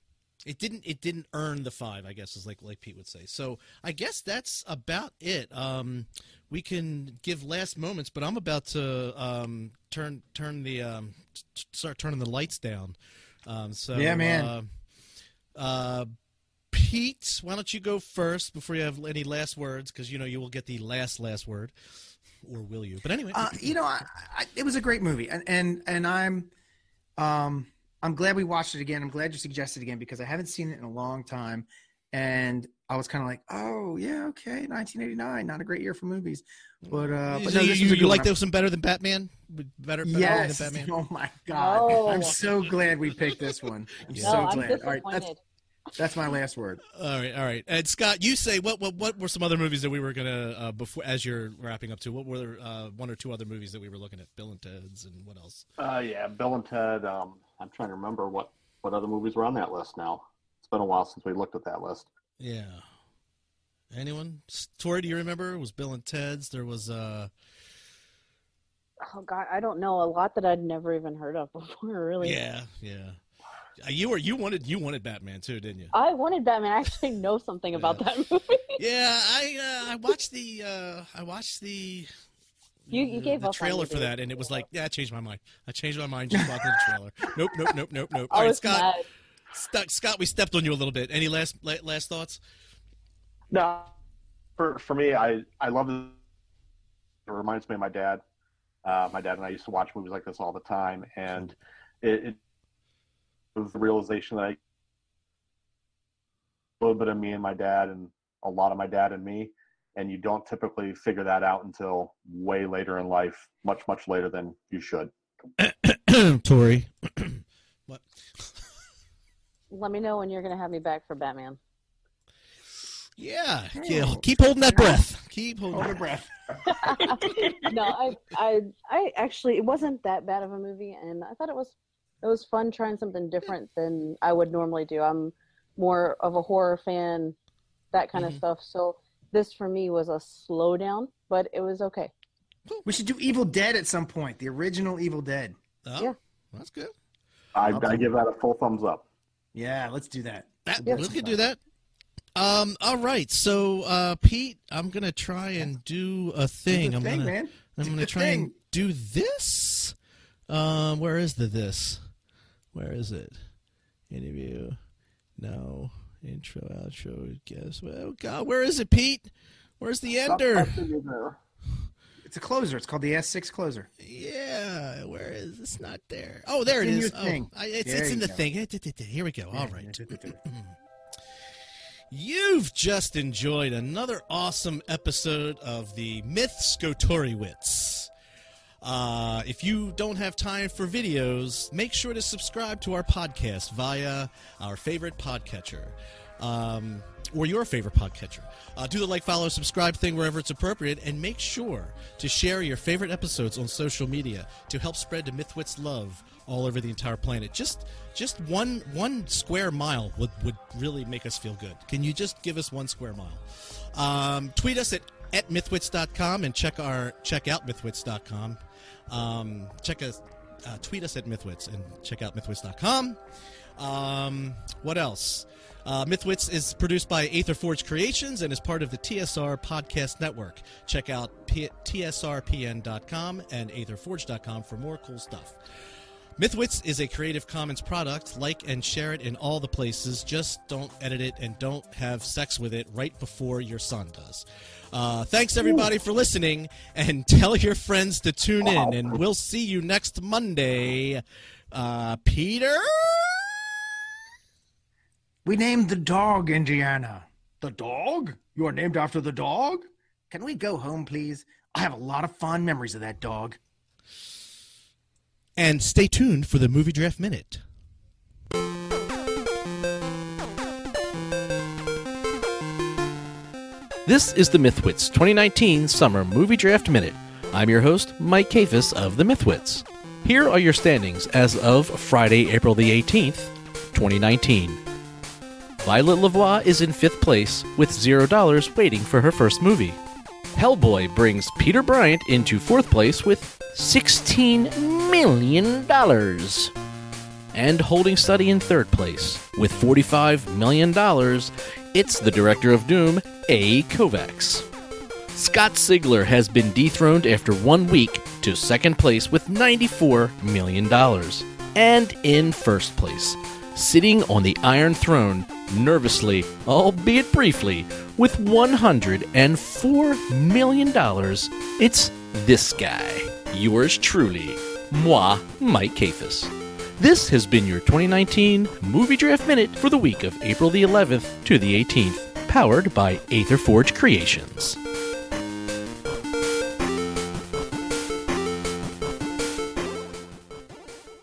it didn't it didn't earn the five i guess is like like pete would say so i guess that's about it um we can give last moments but i'm about to um turn turn the um t- start turning the lights down um so Yeah, man. uh, uh pete why don't you go first before you have any last words because you know you will get the last last word or will you but anyway Uh, you know, I, I, it was a great movie, and and and I'm, um, I'm glad we watched it again. I'm glad you suggested it again because I haven't seen it in a long time, and I was kind of like, oh yeah, okay, 1989, not a great year for movies, but uh, but So no, you, you, you like one. this one better than batman better, better Yes. than batman Oh my god, No. I'm so glad we picked this one. I'm Yeah. No, so I'm glad. All right, disappointed. that's that's my last word. All right, all right. And Scott, you say what what what were some other movies that we were gonna uh, before as you're wrapping up to? What were uh, one or two other movies that we were looking at? Bill and Ted's and what else? Uh, yeah, Bill and Ted. Um, I'm trying to remember what what other movies were on that list now. It's been a while since we looked at that list. Yeah. Anyone? Tori, do you remember? It was Bill and Ted's. There was uh Oh God, I don't know a lot that I'd never even heard of before. Really, yeah, yeah. Uh, You were you wanted you wanted Batman too, didn't you? I wanted Batman. I actually know something about that movie. Yeah, I uh, I watched the uh, I watched the You- you the- gave the up on trailer for that, and it was like, yeah, I changed my mind. I changed my mind just watching the trailer. Nope, nope, nope, nope, nope. All I right, was Scott. mad. Scott, Scott, we stepped on you a little bit. Any last last thoughts? No, for for me, I I love it. It reminds me of my dad. Uh, my dad and I used to watch movies like this all the time, and it, it was the realization that I a little bit of me and my dad, and a lot of my dad and me, and you don't typically figure that out until way later in life, much much later than you should. Tori. what? Let me know when you're gonna have me back for Batman. Yeah, yeah. Keep holding that breath. Keep holding. Hold your breath. no, I, I, I actually it wasn't that bad of a movie, and I thought it was, it was fun trying something different than I would normally do. I'm more of a horror fan, that kind Mhm. of stuff. So this for me was a slowdown, but it was okay. We should do Evil Dead at some point. The original Evil Dead. Oh, Yeah. that's good. I, I give that a full thumbs up. Yeah, let's do that. That, Yeah. we could do that. Um. All right. So, uh, Pete, I'm gonna try and do a thing. Do the I'm thing, gonna. man. I'm Do gonna the try and do this. Um. Where is the this? Where is it? Interview. No. Intro. Outro. Guess. Oh God. Where is it, Pete? Where's the ender? touching me there. It's a closer. It's called the S6 closer. Yeah, where is it's not there? Oh, there It's it your Oh. I, it's There it's in the go. thing. Here we go. All right. You've just enjoyed another awesome episode of the Myth Skotoriwitz. Uh, if you don't have time for videos, make sure to subscribe to our podcast via our favorite podcatcher. um, or your favorite podcatcher. Uh, do the like, follow, subscribe thing wherever it's appropriate, and make sure to share your favorite episodes on social media to help spread the Mythwits love all over the entire planet. Just just one one square mile would, would really make us feel good. Can you just give us one square mile? Um, tweet us at, at mythwits.com and check our check out mythwits.com. Um, check us uh, tweet us at mythwits and check out mythwits.com. Um, what else? Uh, Mythwits is produced by Aether Forge Creations and is part of the TSR Podcast Network. Check out P- tsrpn.com and aetherforge.com for more cool stuff. Mythwits is a Creative Commons product. Like and share it in all the places. Just don't edit it and don't have sex with it right before your son does. Uh, thanks everybody for listening, and tell your friends to tune in. And we'll see you next Monday. Uh, Peter. We named the dog Indiana. The dog? You are named after the dog? Can we go home, please? I have a lot of fond memories of that dog. And stay tuned for the Movie Draft Minute. This is the Mythwits 2019 Summer Movie Draft Minute. I'm your host, Mike Kafis of the Mythwits. Here are your standings as of Friday, April the 18th, 2019. Violet Lavoie is in fifth place with $0 waiting for her first movie. Hellboy brings Peter Bryant into fourth place with $16 million. And holding steady in third place with $45 million, it's the director of Doom, A. Kovacs. Scott Sigler has been dethroned after one week to second place with $94 million. And in first place, sitting on the Iron Throne, nervously, albeit briefly, with $104 million, it's this guy. Yours truly, moi, Mike Kafis. This has been your 2019 Movie Draft Minute for the week of April the 11th to the 18th, powered by Aether Forge Creations.